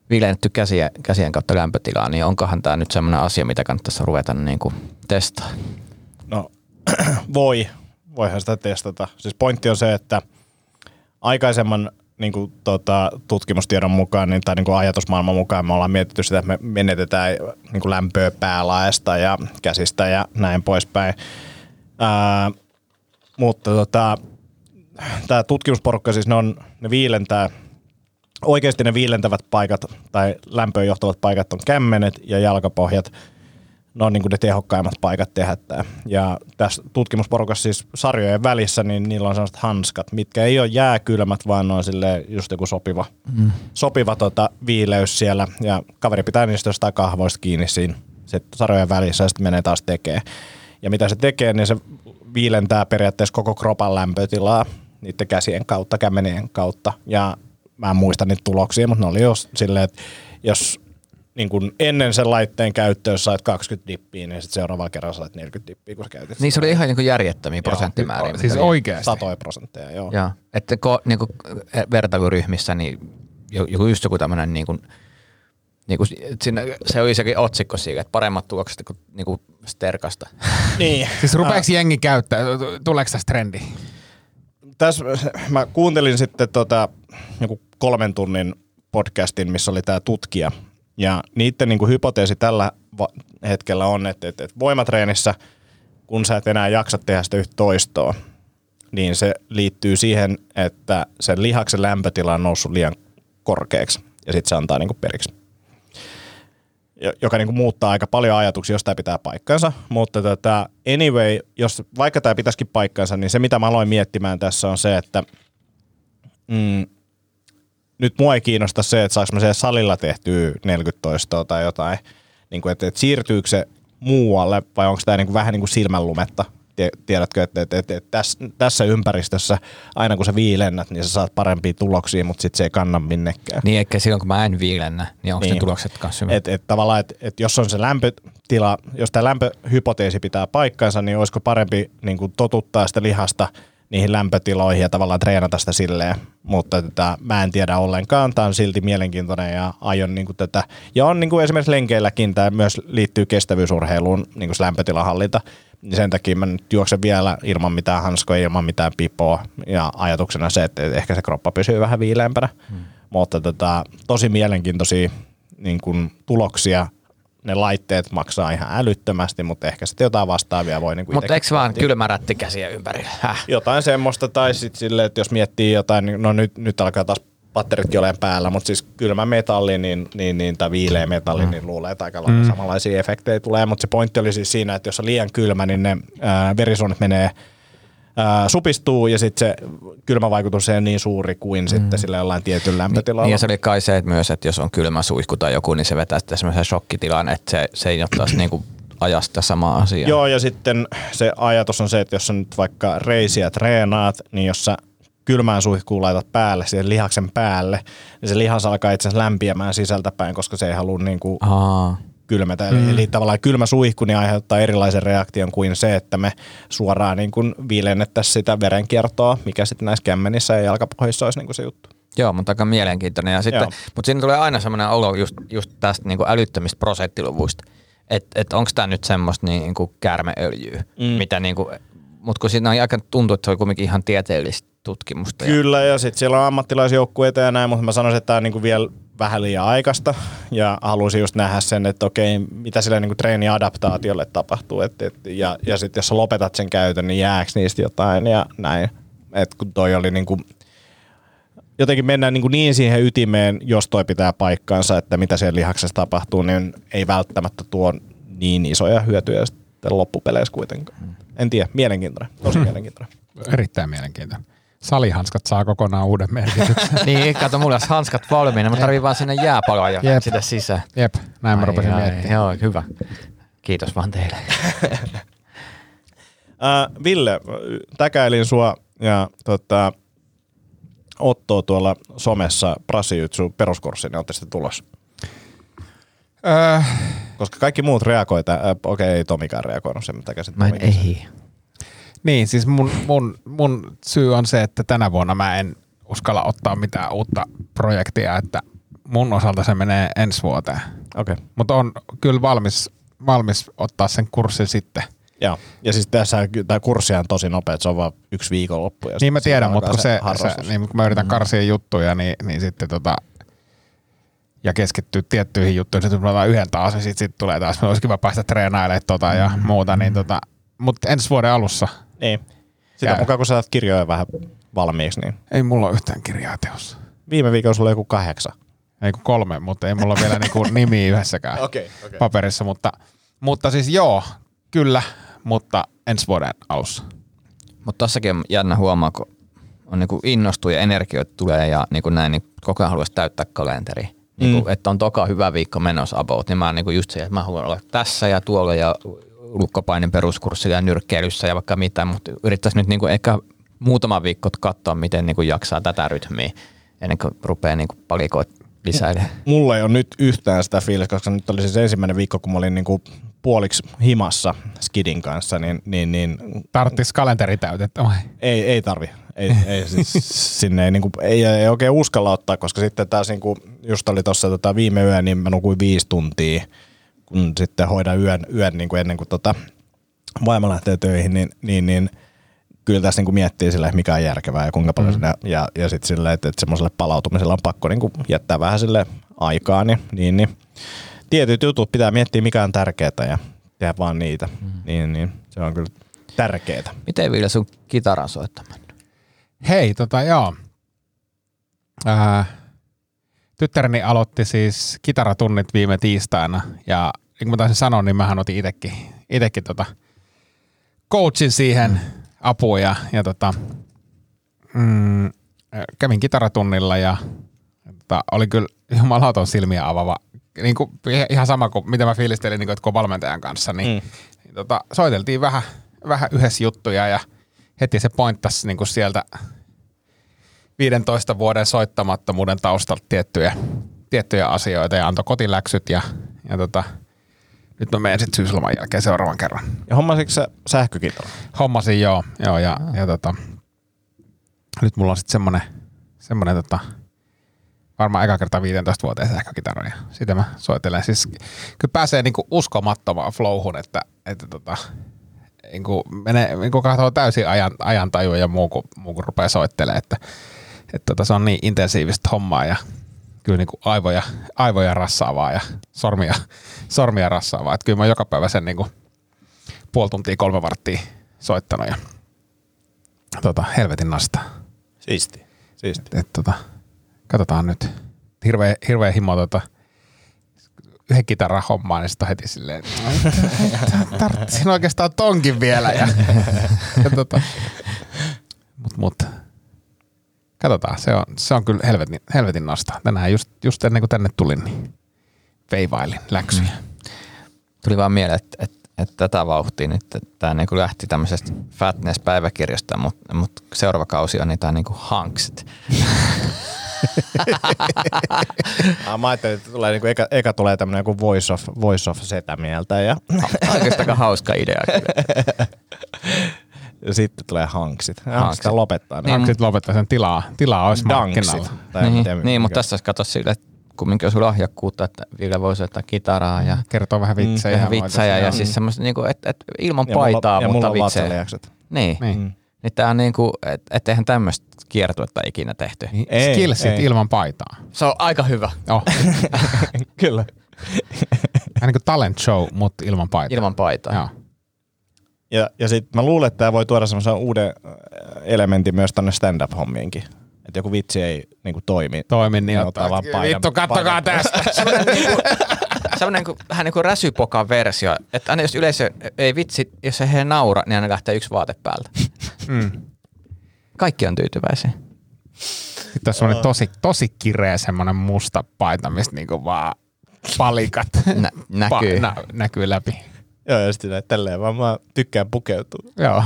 viilennetty käsiä, käsien kautta lämpötilaa, niin onkohan tämä nyt semmoinen asia, mitä kannattaisi ruveta niin kuin testaa? No [CLEARS THROAT] voi, voihan sitä testata. Siis pointti on se, että aikaisemman niin kuin, tota, tutkimustiedon mukaan niin, tai niin kuin ajatusmaailman mukaan me ollaan mietitty sitä, että me menetetään niin kuin lämpöä päälaesta ja käsistä ja näin poispäin. Ää, mutta tota, tämä tutkimusporukka siis ne, on, ne viilentää, oikeasti ne viilentävät paikat tai lämpöön johtavat paikat on kämmenet ja jalkapohjat. Ne on niin kuin ne tehokkaimmat paikat tehdä tämä. Ja tässä tutkimusporukassa siis sarjojen välissä, niin niillä on sellaiset hanskat, mitkä ei ole jääkylmät, vaan ne on sille just joku sopiva, mm. sopiva tota, viileys siellä. Ja kaveri pitää niistä jostain kahvoista kiinni siinä sit sarjojen välissä ja sitten menee taas tekee. Ja mitä se tekee, niin se viilentää periaatteessa koko kropan lämpötilaa niiden käsien kautta, kämmenien kautta. Ja mä en muista niitä tuloksia, mutta ne oli jos silleen, että jos niin kun ennen sen laitteen käyttöä jos sait 20 dippiä, niin sitten seuraavalla kerralla sait 40 dippiä, kun sä käytit Niin se oli ihan niin kuin järjettömiä prosenttimääriä. Siis oikeasti. satoja prosentteja, joo. Joo, että ko, niin kuin vertailuryhmissä niin jo- joku just joku tämmöinen niin kuin, niin kuin, siinä, se oli sekin otsikko siitä, että paremmat tulokset kuin, niin kuin sterkasta. Niin. Siis rupeeko jengi käyttää? Tuleeko tästä trendi? Tässä [LAUGHS] mä kuuntelin sitten tota, joku kolmen tunnin podcastin, missä oli tämä tutkija. Ja niiden niin kuin hypoteesi tällä hetkellä on, että, että, että voimatreenissä, kun sä et enää jaksa tehdä sitä yhtä toistoa, niin se liittyy siihen, että sen lihaksen lämpötila on noussut liian korkeaksi ja sitten se antaa niin kuin periksi. Jo- Joka niin kuin muuttaa aika paljon ajatuksia, jos tämä pitää paikkansa. Mutta tota, anyway, jos vaikka tämä pitäisikin paikkansa, niin se mitä mä aloin miettimään tässä on se, että mm, nyt mua ei kiinnosta se, että saanko mä siellä salilla tehtyä 40 toistoa tai jotain. Niin kuin, että, että siirtyykö se muualle vai onko tämä niin kuin vähän niin kuin silmänlumetta? Tie- Tiedätkö, että, että, että, että tässä, tässä ympäristössä aina kun sä viilennät, niin sä saat parempia tuloksia, mutta sitten se ei kanna minnekään. Niin eikä silloin kun mä en viilennä, niin onko niin. ne tulokset kanssa hyvät? Et, et tavallaan, että et jos on se lämpötila, jos tämä lämpöhypoteesi pitää paikkansa, niin olisiko parempi niin kuin totuttaa sitä lihasta niihin lämpötiloihin ja tavallaan treenata sitä silleen. Mutta tätä, mä en tiedä ollenkaan. Tämä on silti mielenkiintoinen ja aion niin kuin tätä. Ja on niin kuin esimerkiksi lenkeilläkin, tämä myös liittyy kestävyysurheiluun, niin kuin se lämpötilahallinta. Niin sen takia mä nyt juoksen vielä ilman mitään hanskoja, ilman mitään pipoa. Ja ajatuksena se, että ehkä se kroppa pysyy vähän viileämpänä. Hmm. Mutta tota, tosi mielenkiintoisia niin kuin tuloksia. Ne laitteet maksaa ihan älyttömästi, mutta ehkä sitten jotain vastaavia voi niin Mutta eikö vaan kylmä rätti käsiä ympärillä? Häh? Jotain semmoista, tai sitten silleen, että jos miettii jotain, niin no nyt, nyt alkaa taas patteritkin olemaan päällä, mutta siis kylmä metalli niin, niin, niin, tai viileä metalli, mm. niin luulee, että aika lailla mm. samanlaisia efektejä tulee, mutta se pointti oli siis siinä, että jos on liian kylmä, niin ne ää, verisuonet menee ää, supistuu ja sitten se kylmävaikutus ei ole niin suuri kuin mm. sitten sillä jollain tietyllä lämpötilalla. Niin ja se oli kai se, että myös, että jos on kylmä suihku tai joku, niin se vetää sitten semmoisen shokkitilan, että se, se ei ottaisi niinku ajasta samaa asiaa. Joo, ja sitten se ajatus on se, että jos sä nyt vaikka reisiä treenaat, niin jos sä kylmään suihkuun laitat päälle, siihen lihaksen päälle, niin se lihas alkaa itse asiassa lämpiämään sisältäpäin, koska se ei halua niin kuin Aa, kylmätä. Mm. Eli tavallaan kylmä suihku niin aiheuttaa erilaisen reaktion kuin se, että me suoraan niin kuin viilennettäisiin sitä verenkiertoa, mikä sitten näissä kämmenissä ja jalkapohjissa olisi niin kuin se juttu. Joo, mutta aika mielenkiintoinen. Ja sitten, Joo. mutta siinä tulee aina semmoinen olo just, just tästä niin kuin älyttömistä prosenttiluvuista. että et onko tämä nyt semmoista niin kuin käärmeöljyä, mm. mitä niin kuin, mutta kun siinä on aika tuntuu, että se on kuitenkin ihan tieteellistä tutkimusta. Kyllä, ja sitten siellä on ammattilaisjoukkueita ja näin, mutta mä sanoisin, että tämä on niinku vielä vähän liian aikaista. Ja haluaisin just nähdä sen, että okei, mitä sille niinku treeniadaptaatiolle tapahtuu. Et, et, ja ja sitten jos sä lopetat sen käytön, niin jääkö niistä jotain ja näin. Et kun toi oli niinku, jotenkin mennään niin, niin siihen ytimeen, jos toi pitää paikkaansa, että mitä siellä lihaksessa tapahtuu, niin ei välttämättä tuo niin isoja hyötyjä sitten loppupeleissä kuitenkaan. En tiedä, mielenkiintoinen, tosi [CLEARS THROAT] mielenkiintoinen. Erittäin mielenkiintoinen. Salihanskat saa kokonaan uuden merkityksen. [LAUGHS] niin, kato, mulla olisi hanskat valmiina, mä tarvin vaan sinne jääpaloa ja Jep. sitä sisään. Jep, näin mä Ai, rupesin ai, miettimään. Joo, hyvä. Kiitos vaan teille. [LAUGHS] Äh, Ville, täkäilin sua ja tota, Ottoa tuolla somessa Brasijutsu peruskurssiin, niin olette sitten tulossa. Öö, Koska kaikki muut reagoi, okei, ei Tomikaan reagoinut sen, mitä käsin Mä en, ei. Niin, siis mun, mun, mun syy on se, että tänä vuonna mä en uskalla ottaa mitään uutta projektia, että mun osalta se menee ensi vuoteen. Okei, Mutta on kyllä valmis, valmis ottaa sen kurssin sitten. joo. Ja siis tässä tämä kurssi on tosi nopea, että se on vaan yksi viikonloppu. Ja Niin mä tiedän, mutta kun, se, se, harrastus. niin, kun mä yritän karsia juttuja, niin, niin sitten tota, ja keskittyä tiettyihin juttuihin, sitten kun mä otan yhden taas, niin sitten sit tulee taas, olisi kiva päästä treenailemaan tota ja muuta, niin tota, mutta ensi vuoden alussa Niin. Sitä Käy. mukaan, kun sä saat kirjoja vähän valmiiksi, niin ei mulla ole yhtään kirjaa teossa. viime viikolla sulla oli joku kahdeksan. Ei kun kolme, mutta ei mulla ole vielä niinku [LAUGHS] nimi yhdessäkään Okei, okei. paperissa, mutta, mutta siis joo, kyllä, mutta ensi vuoden alussa. Mutta tossakin on jännä huomaa, kun on niinku innostuu ja energioita tulee ja niinku näin, niin koko ajan haluaisi täyttää kalenteri. Niinku, mm. Että on toka hyvä viikko menossa about, niin mä oon niinku just se, että mä haluan olla tässä ja tuolla ja lukkopainin peruskurssilla ja nyrkkeilyssä ja vaikka mitä, mutta yrittäisi nyt niinku ehkä muutama viikko katsoa, miten niinku jaksaa tätä rytmiä ennen kuin rupeaa niinku palikoit lisäilemään. Mulla ei ole nyt yhtään sitä fiilistä, koska nyt oli siis ensimmäinen viikko, kun mä olin niinku puoliksi himassa Skidin kanssa, niin, niin, niin Tarttis kalenteri täytettä vai? ei, ei tarvi. Ei, ei, siis, sinne ei, niinku, ei, ei, oikein uskalla ottaa, koska sitten taas niinku, just oli tuossa tota, viime yö, niin mä nukuin viisi tuntia, kun sitten hoidan yön, yön niinku ennen kuin tota, vaimo lähtee töihin, niin, niin, niin kyllä tässä niinku miettii sille, mikä on järkevää ja kuinka paljon mm. sinne, ja, ja sitten silleen, että, että semmoiselle palautumiselle on pakko niinku jättää vähän sille aikaa, niin, niin, niin tietyt jutut pitää miettiä, mikä on tärkeää ja tehdä vaan niitä, mm. niin, niin se on kyllä tärkeää. Miten Ville sun kitaran soittaminen? Hei, tota joo. Ää, tyttäreni aloitti siis kitaratunnit viime tiistaina ja niin kuin mä taisin sanoa, niin mähän otin itekin, itekin tota coachin siihen apua ja, ja tota, mm, kävin kitaratunnilla ja tota, oli kyllä jumalaton silmiä avava. Niin kuin, ihan sama kuin mitä mä fiilistelin niin kuin, että kun valmentajan kanssa, niin, mm. niin tota, soiteltiin vähän, vähän yhdessä juttuja ja heti se pointtasi niin kuin sieltä 15 vuoden soittamattomuuden taustalta tiettyjä, tiettyjä asioita ja antoi kotiläksyt ja, ja tota, nyt mä menen sitten syysloman jälkeen seuraavan kerran. Ja hommasitko sä sähkökitara? Hommasin joo, joo ja, ja tota, nyt mulla on sitten semmonen, semmonen tota, varmaan eka kerta 15 vuoteen sähkökitara ja sitä mä soitelen. Siis kyllä pääsee niinku uskomattomaan flowhun, että, että tota, niinku menee, niinku katsoo täysin ajan, ajantaju ja muu, kun, muu kun rupeaa soittelemaan, että, että tota, se on niin intensiivistä hommaa ja kyllä niinku aivoja, aivoja rassaavaa ja sormia, [LAUGHS] sormia rassaavaa. Että kyllä mä joka päivä sen niinku puoli tuntia, kolme varttia soittanut ja tota, helvetin nasta. Siisti. Siisti. Et, tota, katsotaan nyt. Hirveä, hirveä himo tota, yhden kitaran hommaan, niin sitten heti silleen, että tarvitsin oikeastaan tonkin vielä. Ja, [LAUGHS] ja tota, mut, mut, katsotaan, se on, se on kyllä helvetin, helvetin nasta. Tänään just, just ennen kuin tänne tulin, niin veivailin läksyjä. Tuli vaan mieleen, että, että, että tätä vauhtia nyt, että tämä niin lähti tämmöisestä Fatness-päiväkirjasta, mutta, mutta seuraava kausi on niitä niin kuin hanksit. [LAUGHS] Ah, mä ajattelin, että tulee, niinku, eka, eka tulee tämmöinen joku voice of, voice of setä mieltä ja, Oikeastaan aika hauska idea. [LAUGHS] ja sitten tulee hanksit. Hanksit. Hanksit lopettaa. Niin, Niin, Sitten lopettaa sen tilaa, tilaa olisi markkinalla. Tai niin, miten- niin mikä- mutta tässä kato sille, että kumminkin sulla lahjakkuutta, että Ville voi soittaa kitaraa ja Kertoo vähän vitsejä. tehdä ja vitsejä ja voitaisiin- siis semmoista niinku, että et ilman Ja paitaa, mulla, ja mutta mulla on vitsejä. Niin. Niin. Mm. Niin tää on niinku, että et eihän tämmöistä kiertuetta ikinä tehty. Niin, Ei, Skillsit ei. ilman paitaa. Se on aika hyvä. Oh. [LAUGHS] Kyllä. Vähän niin kuin talent show, mutta ilman paitaa. Ilman paitaa. Joo. Ja, ja sitten mä luulen, että tämä voi tuoda semmoisen uuden äh, elementin myös tänne stand-up-hommiinkin. Että joku vitsi ei niinku toimi. Toimin niin, ottaa vaan paidan- Vittu, kattokaa tästä. [LAUGHS] Semmoinen niinku, semmoinen niinku, vähän niin kuin räsypokan versio. Että aina jos yleisö ei vitsi, jos he naura, niin aina lähtee yksi vaate päältä. Mm. Kaikki on tyytyväisiä. Sitten on semmoinen tosi, tosi kireä semmoinen musta paita, mistä niinku vaan palikat Nä, näkyy. Pa- nä- näkyy läpi. Joo, ja sitten näin, tälleen vaan mä tykkään pukeutua. Joo.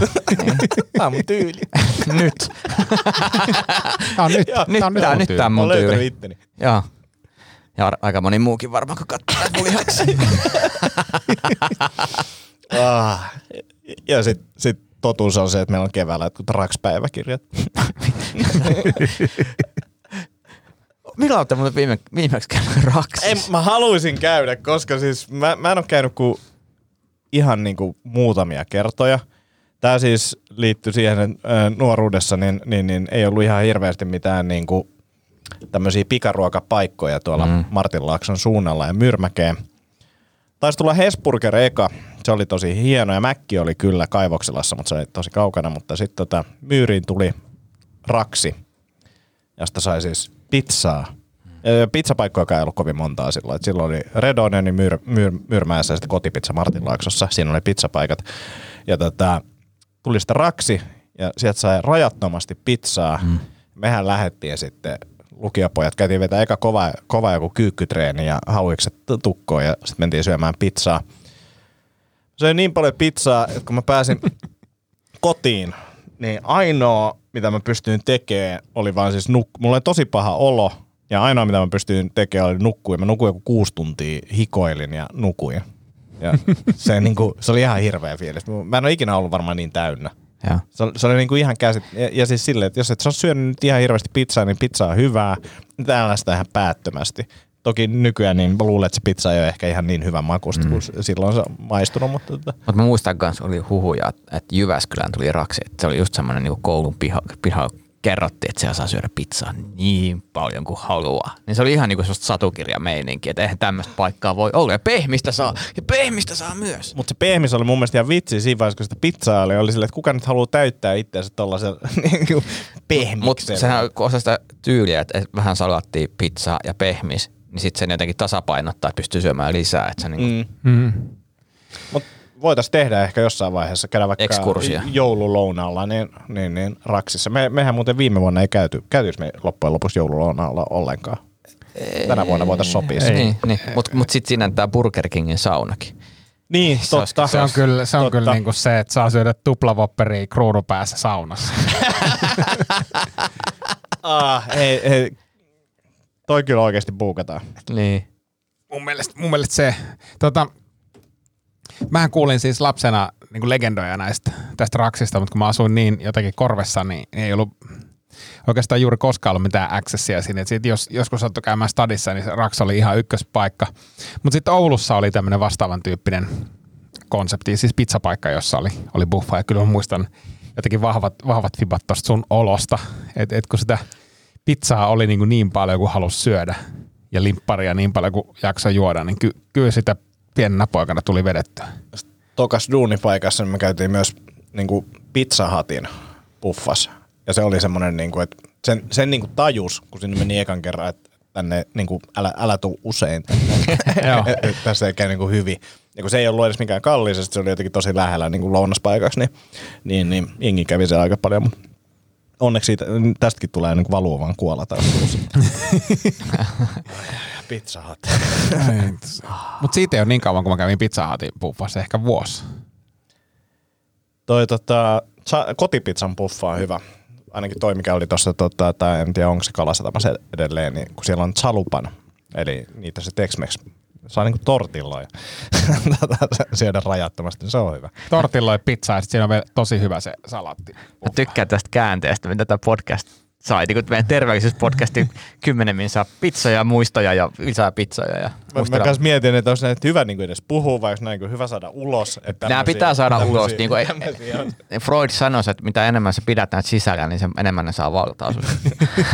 [LAUGHS] Tää on mun tyyli. [LAUGHS] [LAUGHS] nyt. Tää on nyt, nyt, tää on tää, nyt tyyli. tää on Mä oon mun löytänyt tyyli. itteni. Joo. Ja aika moni muukin varmaan, kun katsoo näitä mun lihaksia. Ah. Ja sitten sit totuus on se, että meillä on keväällä jotkut Rax-päiväkirjat. Milloin olette muuten viime, viimeksi käynyt raksissa? Ei, mä haluaisin käydä, koska siis mä, mä en ole käynyt kuin ihan niinku muutamia kertoja. Tämä siis liittyy siihen, että nuoruudessa niin, niin, niin ei ollut ihan hirveästi mitään niinku tämmöisiä pikaruokapaikkoja tuolla mm. Martinlaakson suunnalla ja Myrmäkeen. Taisi tulla Hesburger eka, se oli tosi hieno ja Mäkki oli kyllä Kaivokselassa, mutta se oli tosi kaukana, mutta sitten tota, Myyriin tuli Raksi, josta sai siis pizzaa. Pizzapaikkoja ei ollut kovin montaa silloin. Et silloin oli Redonen niin Myr, Myr, Myrmäessä ja sitten kotipizza Martinlaaksossa. Siinä oli pizzapaikat. Ja tota, tuli sitten raksi ja sieltä sai rajattomasti pizzaa. Mm. Mehän lähettiin sitten lukiopojat. Käytiin vetää eka kova, kova joku kyykkytreeni ja hauikset tukkoon ja sitten mentiin syömään pizzaa. Se oli niin paljon pizzaa, että kun mä pääsin [LAUGHS] kotiin, niin ainoa, mitä mä pystyin tekemään, oli vaan siis nuk- Mulla oli tosi paha olo, ja ainoa, mitä mä pystyin tekemään, oli nukkua. Mä nukuin joku kuusi tuntia, hikoilin ja nukuin. Ja [LAUGHS] se, niinku, se oli ihan hirveä fiilis. Mä en ole ikinä ollut varmaan niin täynnä. Joo. Se, se oli niinku ihan käsit. Ja, ja siis silleen, että jos et sä ole syönyt nyt ihan hirveästi pizzaa, niin pizza on hyvää. Täällä sitä ihan päättömästi. Toki nykyään niin mä luulen, että se pizza ei ole ehkä ihan niin hyvän makusta mm. kuin silloin se on maistunut, mutta tota, Mutta mä muistan kanssa, oli huhuja, että Jyväskylään tuli raksi. Että se oli just semmoinen niin koulun piha, piha kerrottiin, että siellä saa syödä pizzaa niin paljon kuin haluaa. Niin se oli ihan niin kuin sellaista satukirjameininkiä, että eihän tämmöistä paikkaa voi olla. Ja pehmistä saa, ja pehmistä saa myös. Mutta se pehmis oli mun mielestä ihan vitsi siinä vaiheessa, kun sitä pizzaa oli, oli silleen, että kuka nyt haluaa täyttää itseänsä tollaisen [LAUGHS] niin pehmiksen. Mutta sehän on osa sitä tyyliä, että et vähän salattia, pizzaa ja pehmis, niin sitten sen jotenkin tasapainottaa, että pystyy syömään lisää. Että se niin Mm. Mm. Mutta voitaisiin tehdä ehkä jossain vaiheessa, käydä vaikka Ekskursia. joululounalla niin, niin, niin Raksissa. Me, mehän muuten viime vuonna ei käyty, käytyis me loppujen lopuksi joululounalla ollenkaan. Tänä vuonna voitaisiin sopia se. niin, niin. Mutta mut sitten siinä tämä Burger Kingin saunakin. Niin, Se olisi- totta. Se on kyllä, se on Totta. kyllä niinku se, että saa syödä tuplavopperia kruunun päässä saunassa. [LAUGHS] Ah, ei, ei. Toi kyllä oikeasti buukataan. Niin. mun mielestä, mun mielestä se, tota, mähän kuulin siis lapsena niin legendoja näistä tästä raksista, mutta kun mä asuin niin jotenkin korvessa, niin ei ollut oikeastaan juuri koskaan ollut mitään accessia sinne. Sit jos joskus sattui käymään stadissa, niin raks oli ihan ykköspaikka. Mutta sitten Oulussa oli tämmöinen vastaavan tyyppinen konsepti, siis pizzapaikka, jossa oli, oli buffa. Ja kyllä mä muistan jotenkin vahvat, vahvat fibat tosta sun olosta, että et kun sitä pizzaa oli niin, kuin niin paljon kuin halusi syödä ja limpparia niin paljon kuin jaksoi juoda, niin ky, kyllä sitä pienenä poikana tuli vedettyä. Tokas duunipaikassa niin me käytiin myös niin kuin pizzahatin buffas. Ja se oli semmoinen, niin kuin, että sen, sen niin kuin tajus, kun sinne meni ekan kerran, että tänne niin kuin, älä, älä tuu usein tänne. [LAUGHS] Tässä ei käy niin kuin hyvin. Ja kun se ei ollut edes mikään kallis, se oli jotenkin tosi lähellä niin kuin lounaspaikaksi, niin, niin, niin jengi kävi siellä aika paljon. Mutta onneksi siitä, tästäkin tulee niin kuolla taas. [LAUGHS] Pizza Hut. Mutta siitä ei ole niin kauan, kun mä kävin Pizza Hutin buffassa, ehkä vuosi. Toi tota, kotipizzan puffa on hyvä. Ainakin toi, mikä oli tuossa, tota, tai en tiedä onko se kalasatamassa edelleen, niin kun siellä on chalupan, eli niitä se Tex-Mex saa niinku tortilloja tota, [LAUGHS] syödä rajattomasti, se on hyvä. Tortilloi pizza ja sit siinä on vielä tosi hyvä se salatti. Mä tykkään tästä käänteestä, mitä tämä podcast sai niin meidän terveellisyyspodcastin kymmenen min saa pizzoja, muistoja ja lisää pizzoja. Ja Mä, mä mietin, että olisi hyvä niin kuin edes puhua, vai olisi näin kuin hyvä saada ulos. Että Nämä pitää saada ulos. Niin kuin. [LAUGHS] Freud sanoi, että mitä enemmän sä pidät näitä sisällä, niin sen enemmän ne saa valtaa.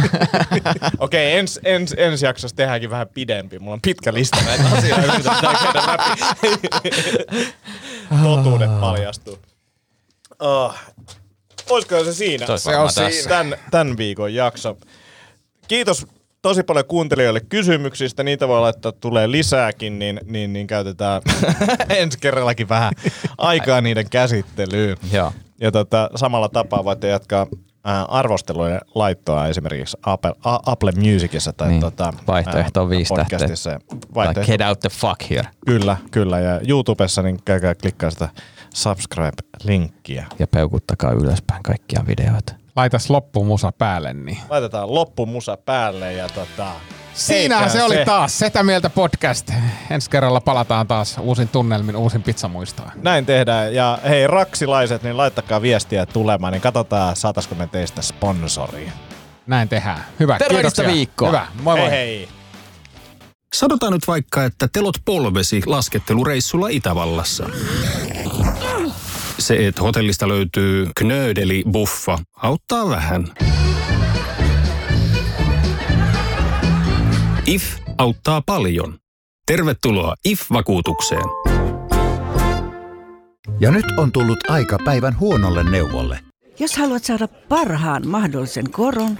[LAUGHS] Okei, ens, ens, ensi jaksossa tehdäänkin vähän pidempi. Mulla on pitkä lista näitä [LAUGHS] asioita, mitä pitää käydä läpi. Totuudet paljastuu. Oh. Olisiko se siinä? Se olisi varmaan tässä. Tämän, tämän viikon jakso. Kiitos tosi paljon kuuntelijoille kysymyksistä. Niitä voi laittaa, tulee lisääkin, niin, niin, niin käytetään [LAUGHS] ensi kerrallakin vähän aikaa niiden käsittelyyn. Joo. Ja tota, samalla tapaa voitte jatkaa ää, arvostelujen laittoa esimerkiksi Apple, A- Apple Musicissa tai Niin. tota, Vaihtoehto on viisi tähteä. podcastissa. Like, Vaihtoehto, get out the fuck here. kyllä, kyllä. Ja YouTubessa niin käykää klikkaa sitä subscribe-linkkiä. Ja peukuttakaa ylöspäin kaikkia videoita. Laitas loppumusa päälle, niin. Laitetaan loppumusa päälle ja tota... Siinähän eiköhän se oli taas Setä Mieltä podcast. Ensi kerralla palataan taas uusin tunnelmin, uusin pizzamuistoa. Näin tehdään. Ja hei, raksilaiset, niin laittakaa viestiä tulemaan, niin katsotaan, saataisiko me teistä sponsoria. Näin tehdään. Hyvä, Terveellistä kiitoksia. viikkoa. Hyvä, moi moi. Hei hei! Sanotaan nyt vaikka, että telot polvesi laskettelureissulla Itävallassa. Se, että hotellista löytyy knöydeli buffa, auttaa vähän. IF auttaa paljon. Tervetuloa IF-vakuutukseen. Ja nyt on tullut aika päivän huonolle neuvolle. Jos haluat saada parhaan mahdollisen koron,